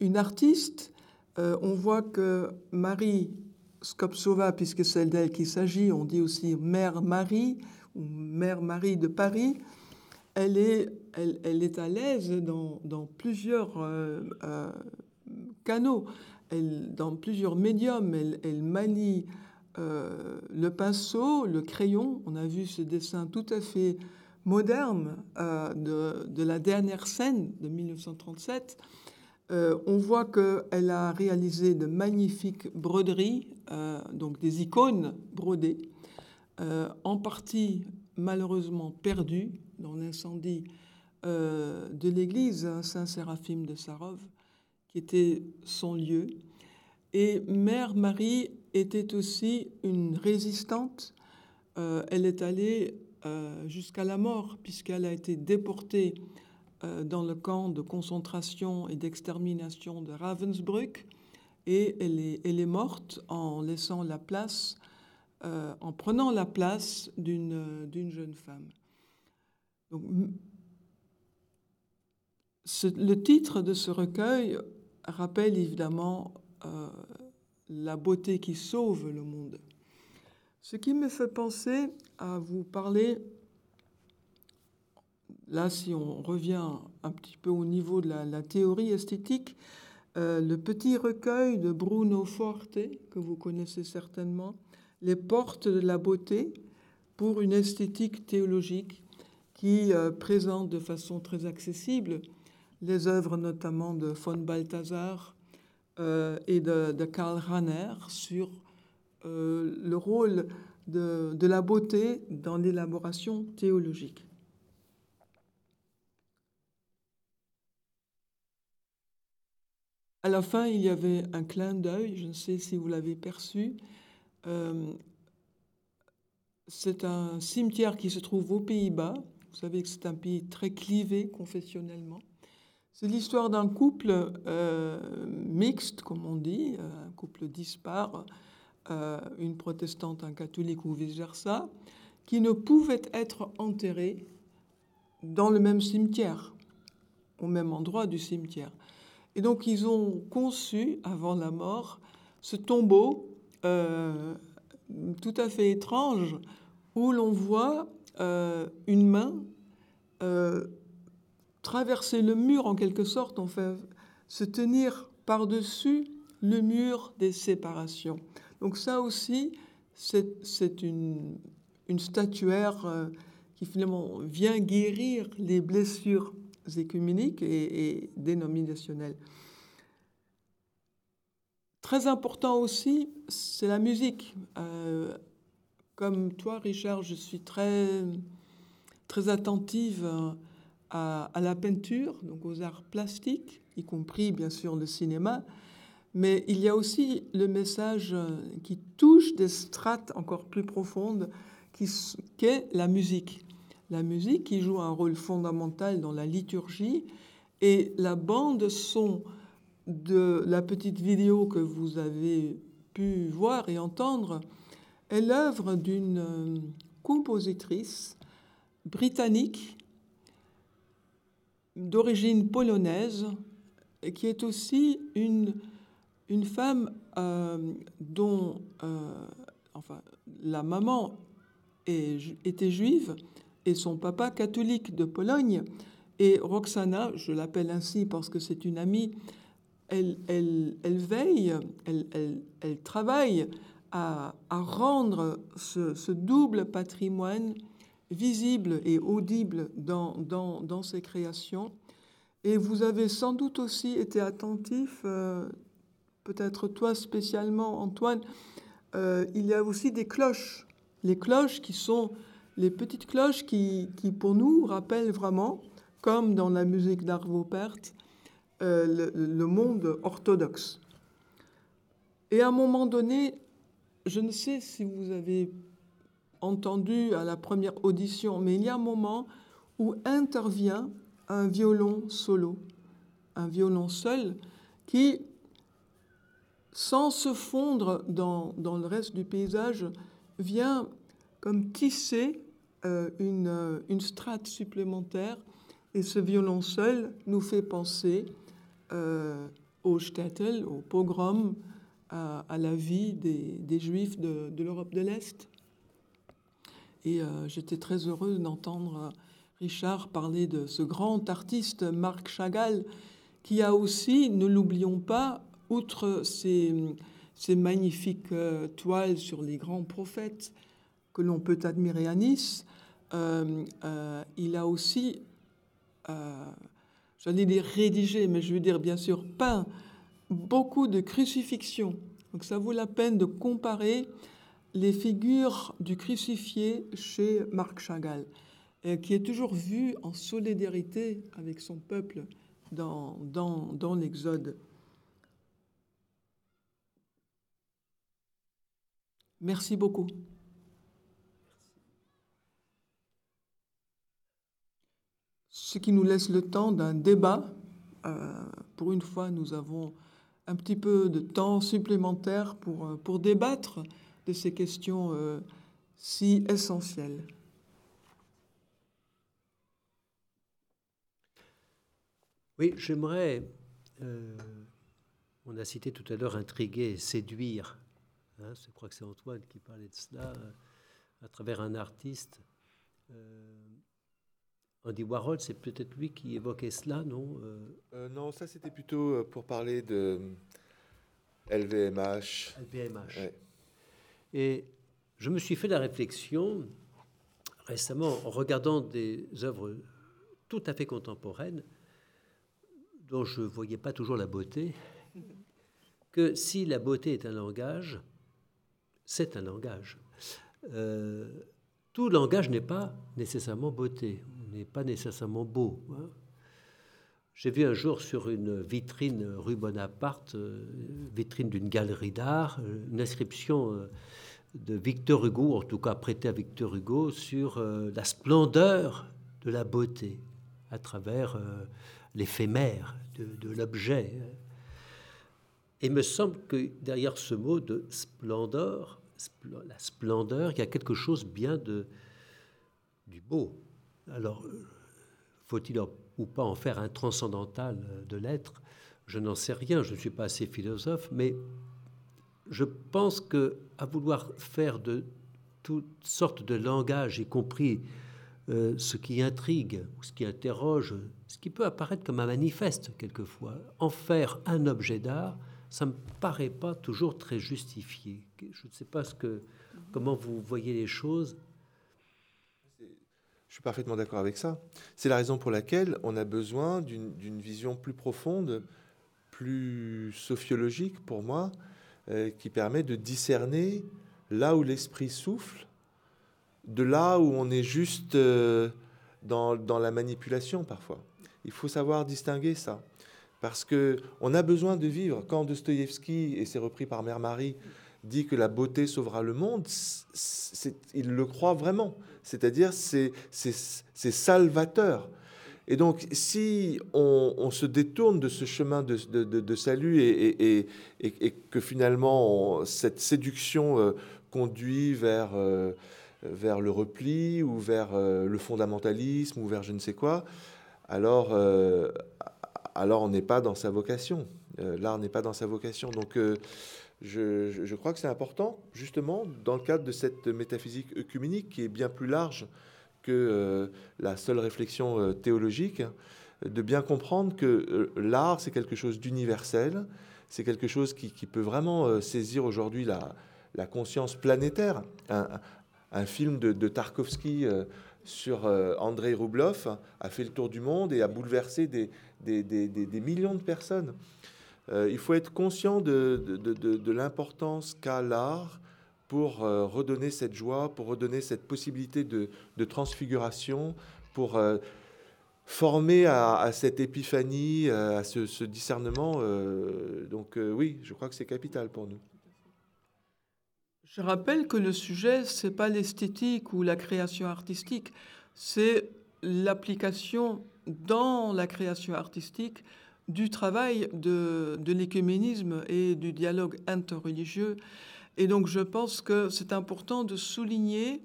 une artiste. on voit que Marie Skopsova, puisque c'est d'elle qu'il s'agit, on dit aussi Mère Marie ou Mère Marie de Paris, elle est, elle, est à l'aise dans, plusieurs euh, euh, canaux, elle, dans plusieurs médiums. Elle, manie euh, le pinceau, le crayon. On a vu ce dessin tout à fait moderne de, de, la dernière scène de 1937. On voit qu'elle a réalisé de magnifiques broderies euh, donc des icônes brodées, euh, en partie malheureusement perdues dans l'incendie euh, de l'église hein, Saint-Séraphime de Sarov, qui était son lieu. Et Mère Marie était aussi une résistante. elle est allée jusqu'à la mort, puisqu'elle a été déportée dans le camp de concentration et d'extermination de Ravensbrück et elle est, elle est morte en laissant la place, euh, en prenant la place d'une jeune femme. Donc, le titre de ce recueil rappelle évidemment euh, la beauté qui sauve le monde. Ce qui me fait penser à vous parler, là si on revient un petit peu au niveau de la, théorie esthétique, euh, le petit recueil de Bruno Forte, que vous connaissez certainement, Les portes de la beauté pour une esthétique théologique qui euh, présente de façon très accessible les œuvres notamment de von Balthasar euh, et de, Karl Rahner sur le rôle de, la beauté dans l'élaboration théologique. À la fin, il y avait un clin d'œil, je ne sais si vous l'avez perçu. Euh, c'est un cimetière qui se trouve aux Pays-Bas. Vous savez que c'est un pays très clivé confessionnellement. C'est l'histoire d'un couple euh, mixte, comme on dit, euh, un couple dispar, euh, une protestante, un catholique ou vice-versa, qui ne pouvaient être enterrés dans le même cimetière, au même endroit du cimetière. Et donc ils ont conçu, avant la mort, ce tombeau tout à fait étrange où l'on voit une main traverser le mur en quelque sorte, enfin, se tenir par-dessus le mur des séparations. Donc ça aussi, c'est une, statuaire euh, qui finalement vient guérir les blessures écuméniques et, dénominationnelles. Très important aussi, c'est la musique. Euh, comme toi, Richard, je suis très, très attentive à, la peinture, donc aux arts plastiques, y compris bien sûr le cinéma, mais il y a aussi le message qui touche des strates encore plus profondes, qui est la musique. La musique qui joue un rôle fondamental dans la liturgie. Et la bande son de la petite vidéo que vous avez pu voir et entendre est l'œuvre d'une compositrice britannique d'origine polonaise, qui est aussi une, une femme euh, dont euh, enfin, la maman était juive et son papa catholique de Pologne. Et Roxana, je l'appelle ainsi parce que c'est une amie, elle, elle, elle veille, elle, elle, travaille à, à rendre ce, double patrimoine visible et audible dans, dans, dans ces créations. Et vous avez sans doute aussi été attentif, euh, peut-être toi spécialement, Antoine, euh, il y a aussi des cloches. Les cloches qui sont les petites cloches qui, qui pour nous, rappellent vraiment, comme dans la musique d'Arvo Pärt, euh, le, le, monde orthodoxe. Et à un moment donné, je ne sais si vous avez entendu à la première audition, mais il y a un moment où intervient un violon solo, un violon seul, qui, sans se fondre dans, dans le reste du paysage, vient comme tisser une, une, strate supplémentaire. Et ce violon seul nous fait penser euh, au shtetl, au pogrom, à, la vie des, des Juifs de, l'Europe de l'Est. Et euh, j'étais très heureux d'entendre euh, Richard parler de ce grand artiste Marc Chagall, qui a aussi, ne l'oublions pas, outre ses, ses magnifiques euh, toiles sur les grands prophètes que l'on peut admirer à Nice, il a aussi, j'allais dire rédigé, mais je veux dire bien sûr peint, beaucoup de crucifixions. Donc ça vaut la peine de comparer les figures du crucifié chez Marc Chagall, qui est toujours vu en solidarité avec son peuple dans, dans l'Exode. Merci beaucoup. Ce qui nous laisse le temps d'un débat. Euh, pour une fois, nous avons un petit peu de temps supplémentaire pour, pour débattre de ces questions euh, si essentielles. Oui, j'aimerais. Euh, on a cité tout à l'heure intriguer, séduire. Hein, je crois que c'est Antoine qui parlait de cela euh, à travers un artiste. Euh, Andy Warhol, c'est peut-être lui qui évoquait cela, non Non, ça c'était plutôt pour parler de LVMH. LVMH. Et je me suis fait la réflexion récemment en regardant des œuvres tout à fait contemporaines dont je ne voyais pas toujours la beauté, que si la beauté est un langage, c'est un langage. Euh, tout langage n'est pas nécessairement beauté, n'est pas nécessairement beau. Hein. J'ai vu un jour sur une vitrine rue Bonaparte, euh, vitrine d'une galerie d'art, euh, une inscription de Victor Hugo, en tout cas prêtée à Victor Hugo, sur la splendeur de la beauté à travers l'éphémère de, l'objet. Et il me semble que derrière ce mot de splendeur, la splendeur, il y a quelque chose bien de, du beau. Alors, euh, faut-il ou pas en faire un transcendantal de l'être? Je n'en sais rien, je ne suis pas assez philosophe, mais je pense que à vouloir faire de toutes sortes de langages, y compris euh, ce qui intrigue ce qui interroge, ce qui peut apparaître comme un manifeste quelquefois, en faire un objet d'art, ça ne me paraît pas toujours très justifié. Je ne sais pas ce que, comment vous voyez les choses. Je suis parfaitement d'accord avec ça. C'est la raison pour laquelle on a besoin d'une vision plus profonde, plus sophiologique pour moi, euh, qui permet de discerner là où l'esprit souffle de là où on est juste euh, dans, la manipulation parfois. Il faut savoir distinguer ça. Parce que on a besoin de vivre. Quand Dostoïevski, et c'est repris par Mère Marie, dit que la beauté sauvera le monde, il le croit vraiment. C'est-à-dire, c'est salvateur. Et donc, si on, se détourne de ce chemin de, salut et, que finalement cette séduction euh, conduit vers euh, vers le repli ou vers euh, le fondamentalisme ou vers je ne sais quoi, alors, alors on n'est pas dans sa vocation. L'art n'est pas dans sa vocation. Donc je, crois que c'est important, justement, dans le cadre de cette métaphysique œcuménique qui est bien plus large que la seule réflexion théologique, de bien comprendre que l'art, c'est quelque chose d'universel, c'est quelque chose qui, peut vraiment saisir aujourd'hui la, conscience planétaire. Un, film de, Tarkovsky euh, sur euh, Andrei Rublev a fait le tour du monde et a bouleversé des, millions de personnes. Euh, il faut être conscient de, l'importance qu'a l'art pour redonner cette joie, pour redonner cette possibilité de, transfiguration, pour former à, cette épiphanie, à ce, ce discernement. donc oui, je crois que c'est capital pour nous. Je rappelle que le sujet, ce n'est pas l'esthétique ou la création artistique, c'est l'application dans la création artistique du travail de, l'écuménisme et du dialogue interreligieux. Et donc je pense que c'est important de souligner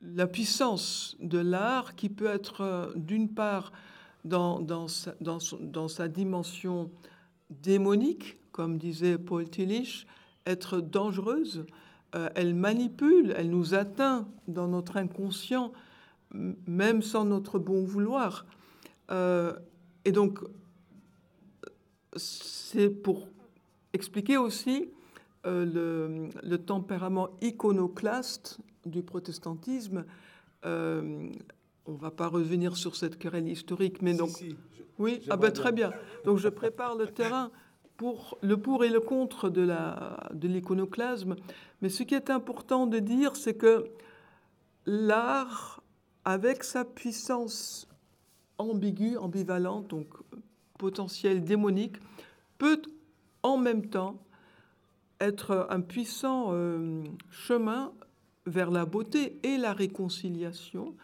la puissance de l'art qui peut être d'une part dans, dans, sa, dans, dans, sa, dimension démonique, comme disait Paul Tillich, être dangereuse. Euh, elle manipule, elle nous atteint dans notre inconscient, même sans notre bon vouloir. Euh, et donc, c'est pour expliquer aussi euh, le, tempérament iconoclaste du protestantisme. on ne va pas revenir sur cette querelle historique, mais donc... oui, ah ben, très bien. Donc je prépare le terrain pour le pour et le contre de, de l'iconoclasme. Mais ce qui est important de dire, c'est que l'art, avec sa puissance ambiguë, ambivalente, donc potentiel démonique, peut en même temps être un puissant euh, chemin vers la beauté et la réconciliation,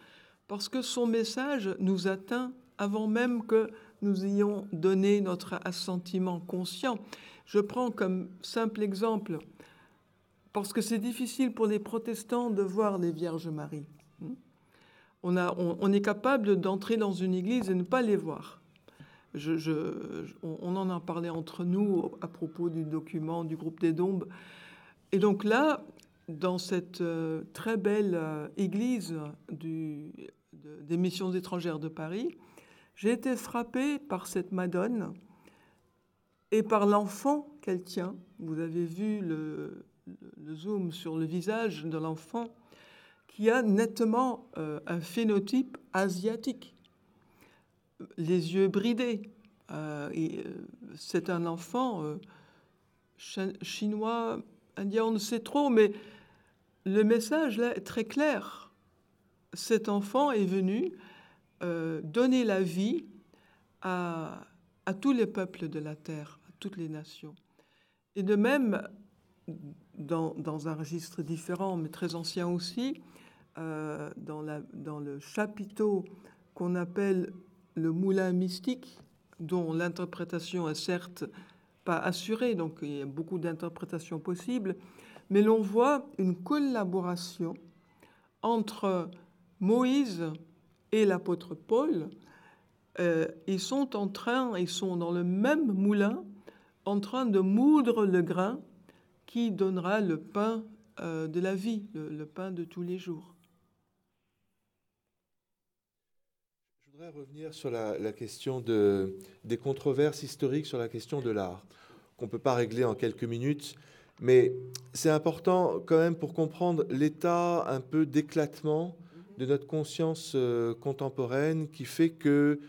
parce que son message nous atteint avant même que nous ayons donné notre assentiment conscient. Je prends comme simple exemple, parce que c'est difficile pour les protestants de voir les Vierges Marie. On, est capable d'entrer dans une église et ne pas les voir. on, en a parlé entre nous à propos du document du groupe des Dombes. Et donc là, dans cette euh, très belle euh, église des missions étrangères de Paris, j'ai été frappée par cette Madone et par l'enfant qu'elle tient. Vous avez vu le, zoom sur le visage de l'enfant qui a nettement euh, un phénotype asiatique, les yeux bridés. c'est un enfant chinois, indien, on ne sait trop, mais le message là est très clair. Cet enfant est venu euh, donner la vie à, tous les peuples de la terre, à toutes les nations. Et de même, dans, un registre différent, mais très ancien aussi, euh, dans, le chapiteau qu'on appelle le moulin mystique, dont l'interprétation est certes pas assurée, donc il y a beaucoup d'interprétations possibles, mais l'on voit une collaboration entre Moïse et l'apôtre Paul. Euh, ils sont en train, ils sont dans le même moulin, en train de moudre le grain qui donnera le pain euh, de la vie, le, pain de tous les jours. Je voudrais revenir sur la, question de, des controverses historiques sur la question de l'art, qu'on ne peut pas régler en quelques minutes. Mais c'est important quand même pour comprendre l'état un peu d'éclatement de notre conscience euh, contemporaine qui fait que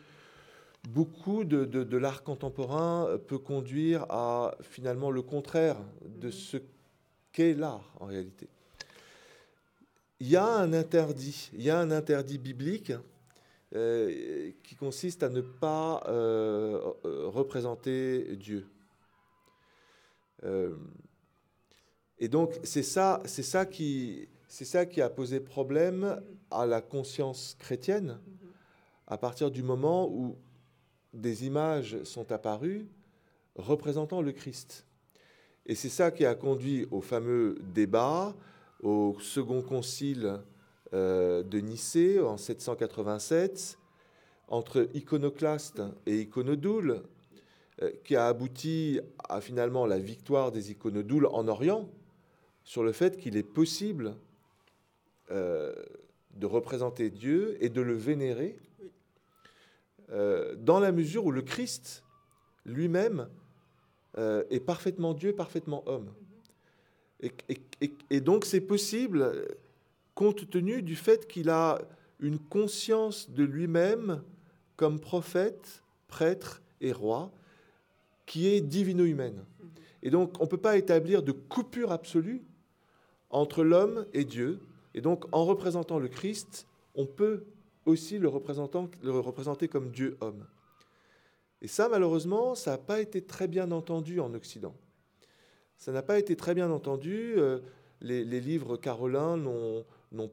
beaucoup de, l'art contemporain peut conduire à finalement le contraire de ce qu'est l'art en réalité. Il y a un interdit, il y a un interdit biblique euh, qui consiste à ne pas euh, représenter Dieu. Et donc, c'est ça, c'est ça, qui, c'est ça qui a posé problème à la conscience chrétienne à partir du moment où des images sont apparues représentant le Christ. Et c'est ça qui a conduit au fameux débat au second concile euh, de Nicée en 787 entre iconoclaste et iconodoules, euh, qui a abouti à finalement la victoire des iconodoules en Orient, sur le fait qu'il est possible euh, de représenter Dieu et de le vénérer dans la mesure où le Christ lui-même est parfaitement Dieu, parfaitement homme. Et, donc c'est possible compte tenu du fait qu'il a une conscience de lui-même comme prophète, prêtre et roi, qui est divino-humaine. Et donc on ne peut pas établir de coupure absolue entre l'homme et Dieu. Et donc, en représentant le Christ, on peut aussi le, le représenter comme Dieu-homme. Et ça, malheureusement, ça n'a pas été très bien entendu en Occident. Ça n'a pas été très bien entendu. Euh, les, livres carolins n'ont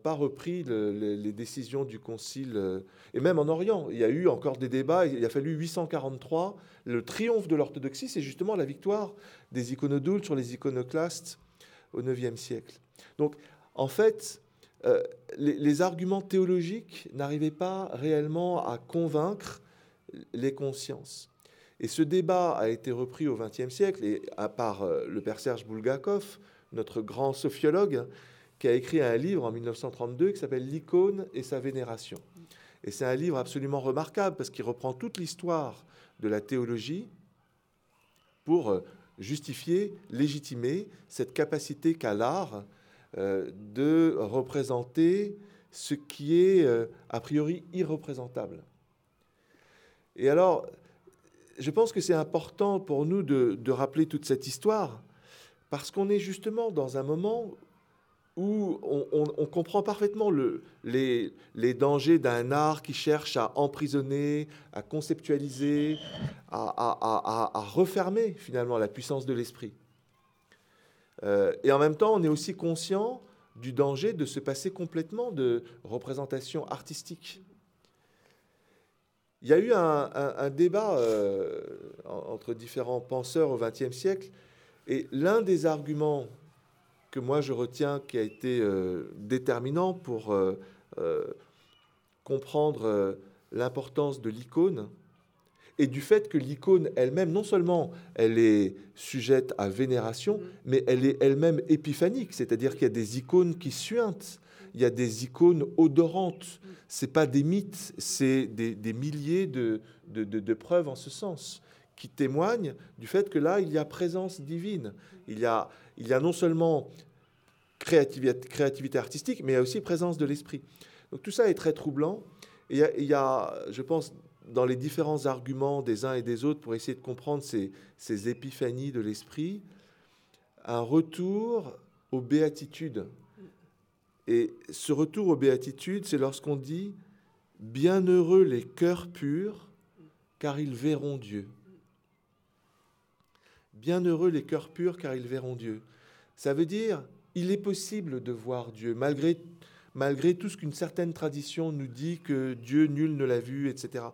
pas repris les décisions du Concile. Euh, et même en Orient, il y a eu encore des débats. Il a fallu 843. Le triomphe de l'orthodoxie, c'est justement la victoire des iconodoules sur les iconoclastes au IXe siècle. Donc, en fait, euh, les, arguments théologiques n'arrivaient pas réellement à convaincre les consciences. Et ce débat a été repris au XXe siècle, et à part euh, le père Serge Bulgakov, notre grand sophiologue, qui a écrit un livre en 1932 qui s'appelle L'icône et sa vénération. Et c'est un livre absolument remarquable parce qu'il reprend toute l'histoire de la théologie pour euh, justifier, légitimer cette capacité qu'a l'art euh, de représenter ce qui est euh, a priori irreprésentable. Et alors, je pense que c'est important pour nous de, rappeler toute cette histoire, parce qu'on est justement dans un moment où on, comprend parfaitement le, les, dangers d'un art qui cherche à emprisonner, à conceptualiser, à refermer finalement la puissance de l'esprit. Euh, et en même temps, on est aussi conscient du danger de se passer complètement de représentation artistique. Il y a eu un, débat euh, entre différents penseurs au XXe siècle, et l'un des arguments que moi je retiens qui a été euh, déterminant pour comprendre l'importance de l'icône, et du fait que l'icône elle-même, non seulement elle est sujette à vénération, mm. mais elle est elle-même épiphanique, c'est-à-dire qu'il y a des icônes qui suintent, il y a des icônes odorantes. Mm. C'est pas des mythes, c'est des, milliers de, de, preuves en ce sens qui témoignent du fait que là, il y a présence divine. Il y a, il y a non seulement créativité, créativité artistique, mais il y a aussi présence de l'esprit. Donc tout ça est très troublant. Et il y a, je pense, dans les différents arguments des uns et des autres pour essayer de comprendre ces, ces épiphanies de l'esprit, un retour aux béatitudes. Et ce retour aux béatitudes, c'est lorsqu'on dit Bienheureux les cœurs purs, car ils verront Dieu. Bienheureux les cœurs purs, car ils verront Dieu. Ça veut dire, il est possible de voir Dieu, malgré, malgré tout ce qu'une certaine tradition nous dit que Dieu, nul ne l'a vu, etc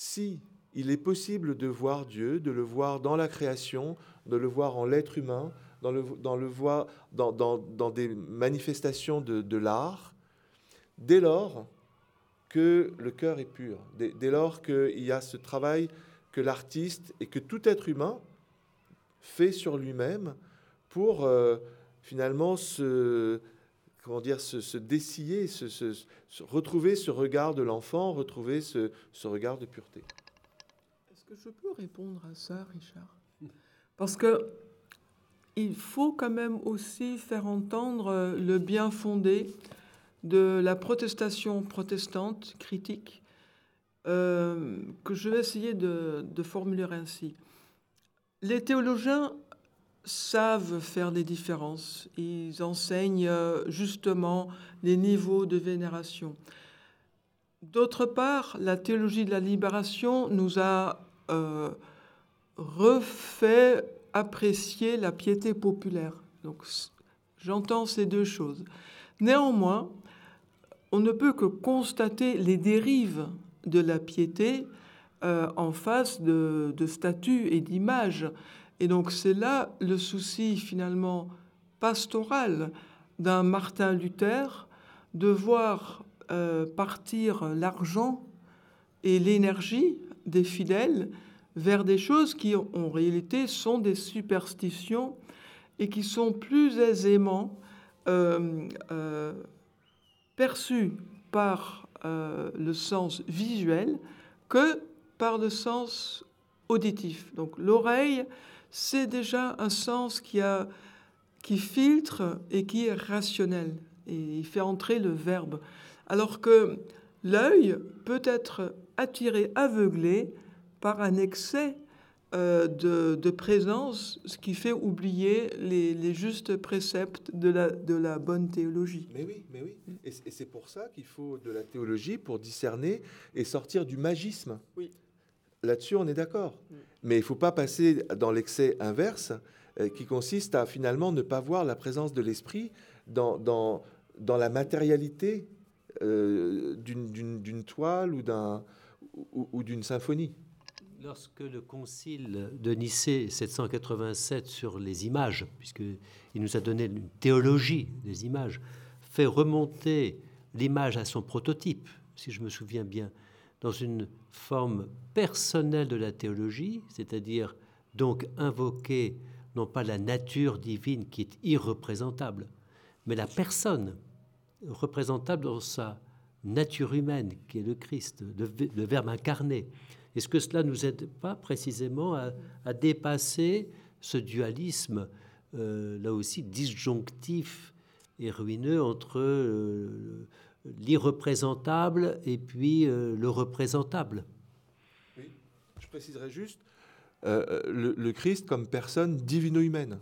si il est possible de voir Dieu, de le voir dans la création, de le voir en l'être humain, dans, le, dans, le voir, dans, dans, des manifestations de, de l'art, dès lors que le cœur est pur, dès, lors qu'il y a ce travail que l'artiste et que tout être humain fait sur lui-même pour euh, finalement se, comment dire, se, dessiller, se, retrouver ce regard de l'enfant, retrouver ce, regard de pureté. Est-ce que je peux répondre à ça, Richard? Parce que il faut quand même aussi faire entendre le bien fondé de la protestation protestante critique euh, que je vais essayer de formuler ainsi. Les théologiens savent faire des différences. Ils enseignent euh, justement les niveaux de vénération. D'autre part, la théologie de la libération nous a euh, refait apprécier la piété populaire. Donc, j'entends ces deux choses. Néanmoins, on ne peut que constater les dérives de la piété euh, en face de, statues et d'images. Et donc c'est là le souci finalement pastoral d'un Martin Luther de voir euh, partir l'argent et l'énergie des fidèles vers des choses qui en réalité sont des superstitions et qui sont plus aisément euh, perçues par le sens visuel que par le sens auditif. Donc l'oreille c'est déjà un sens qui, a, qui filtre et qui est rationnel. Et il fait entrer le verbe. Alors que l'œil peut être attiré, aveuglé par un excès euh, de, présence, ce qui fait oublier les, justes préceptes de la, de la, bonne théologie. Mais oui, mais oui. Et, c'est pour ça qu'il faut de la théologie pour discerner et sortir du magisme. Oui. Là-dessus, on est d'accord. Mm. Mais il ne faut pas passer dans l'excès inverse, euh, qui consiste à finalement ne pas voir la présence de l'esprit dans, dans, dans, la matérialité euh, d'une toile ou d'une ou, d'une symphonie. Lorsque le concile de Nicée 787 sur les images, puisqu'il nous a donné une théologie des images, fait remonter l'image à son prototype, si je me souviens bien, dans une forme personnelle de la théologie, c'est-à-dire donc invoquer non pas la nature divine qui est irreprésentable, mais la personne représentable dans sa nature humaine qui est le Christ, le, Verbe incarné. Est-ce que cela nous aide pas précisément à, dépasser ce dualisme, euh, là aussi disjonctif et ruineux entre euh, l'irreprésentable et puis euh, le représentable. Oui, je préciserai juste euh, le, Christ comme personne divino-humaine.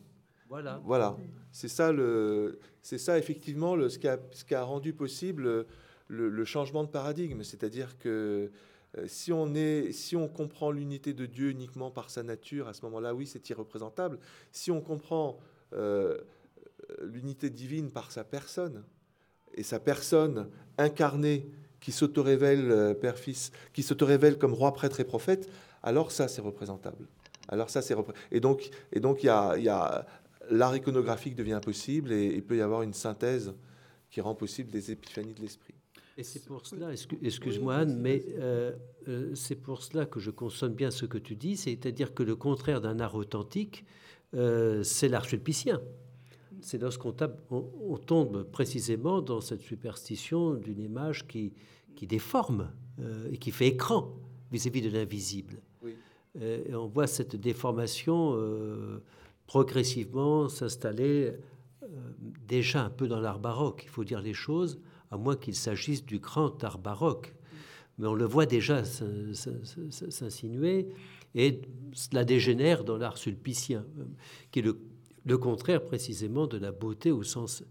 Voilà. Voilà. C'est ça, le, c'est ça effectivement le, ce, qui a, ce qui a rendu possible le, changement de paradigme. C'est-à-dire que euh, si on, est, si on comprend l'unité de Dieu uniquement par sa nature, à ce moment-là, oui, c'est irreprésentable. Si on comprend l'unité divine par sa personne, et sa personne incarnée qui s'auto-révèle euh, père-fils, qui s'auto-révèle comme roi, prêtre et prophète, alors ça c'est représentable. Alors ça c'est et donc et donc il y a, y a l'art iconographique devient possible et il peut y avoir une synthèse qui rend possible des épiphanies de l'esprit. Et c'est pour cela, excuse-moi Anne, mais euh, euh, c'est pour cela que je consomme bien ce que tu dis, c'est-à-dire que le contraire d'un art authentique, euh, c'est l'art C'est lorsqu'on on, tombe précisément dans cette superstition d'une image qui, qui déforme et qui fait écran vis-à-vis de l'invisible. et on voit cette déformation progressivement s'installer déjà un peu dans l'art baroque, il faut dire les choses à moins qu'il s'agisse du grand art baroque. Mais on le voit déjà s'insinuer, et cela dégénère dans l'art sulpicien, qui est le, contraire précisément de la beauté au sens,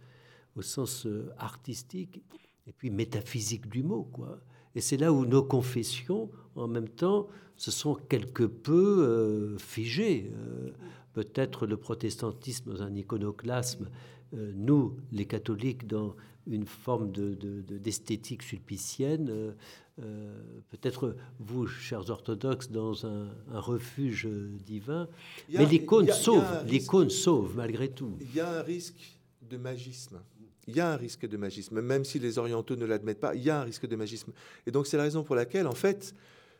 euh, artistique et puis métaphysique du mot. Quoi. Et c'est là où nos confessions, en même temps, se sont quelque peu euh, figées. Euh, peut-être le protestantisme dans un iconoclasme, nous, les catholiques, dans une forme d'esthétique de, sulpicienne. Euh, peut-être vous, chers orthodoxes, dans un, refuge divin. Mais l'icône sauve, l'icône sauve malgré tout. Il y a un risque de magisme. Il y a un risque de magisme, même si les orientaux ne l'admettent pas, il y a un risque de magisme. Et donc c'est la raison pour laquelle, en fait,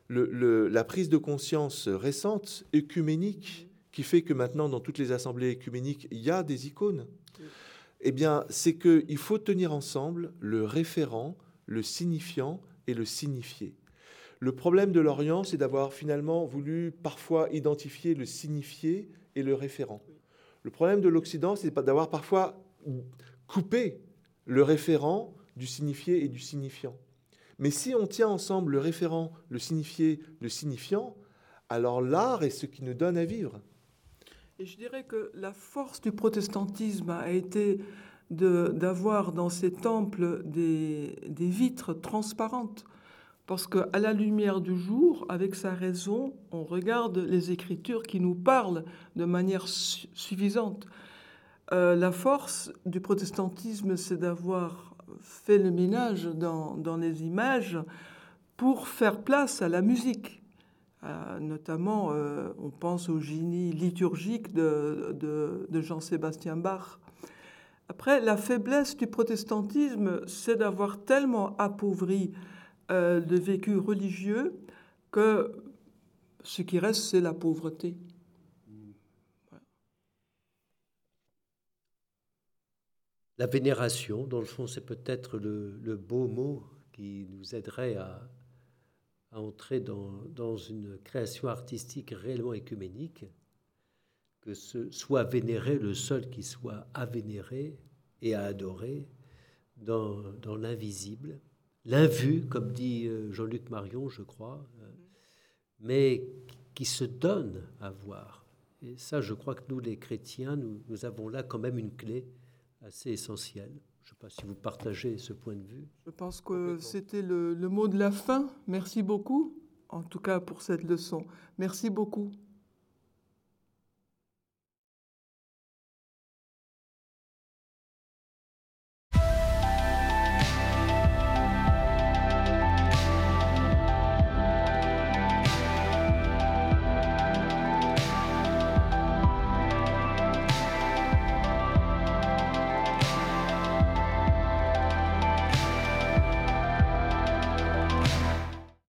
le, la prise de conscience récente, œcuménique, qui fait que maintenant, dans toutes les assemblées œcuméniques, il y a des icônes eh bien, c'est qu'il faut tenir ensemble le référent, le signifiant et le signifié. Le problème de l'Orient, c'est d'avoir finalement voulu parfois identifier le signifié et le référent. Le problème de l'Occident, c'est d'avoir parfois coupé le référent du signifié et du signifiant. Mais si on tient ensemble le référent, le signifié, le signifiant, alors l'art est ce qui nous donne à vivre. Et je dirais que la force du protestantisme a été d'avoir dans ces temples des, vitres transparentes. Parce qu'à la lumière du jour, avec sa raison, on regarde les Écritures qui nous parlent de manière suffisante. Euh, la force du protestantisme, c'est d'avoir fait le ménage dans, les images pour faire place à la musique. Euh, notamment, euh, on pense au génie liturgique de, Jean-Sébastien Bach. Après, la faiblesse du protestantisme, c'est d'avoir tellement appauvri euh, le vécu religieux que ce qui reste, c'est la pauvreté. La vénération, dans le fond, c'est peut-être le, beau mot qui nous aiderait à, entrer dans, une création artistique réellement écuménique, que ce soit vénéré le seul qui soit à vénérer et à adorer dans, l'invisible, l'invu, comme dit euh, Jean-Luc Marion, je crois, euh, mais qui se donne à voir. Et ça, je crois que nous, les chrétiens, nous, nous avons là quand même une clé assez essentielle. Je ne sais pas si vous partagez ce point de vue. Je pense que c'était le, le, mot de la fin. Merci beaucoup, en tout cas pour cette leçon. Merci beaucoup.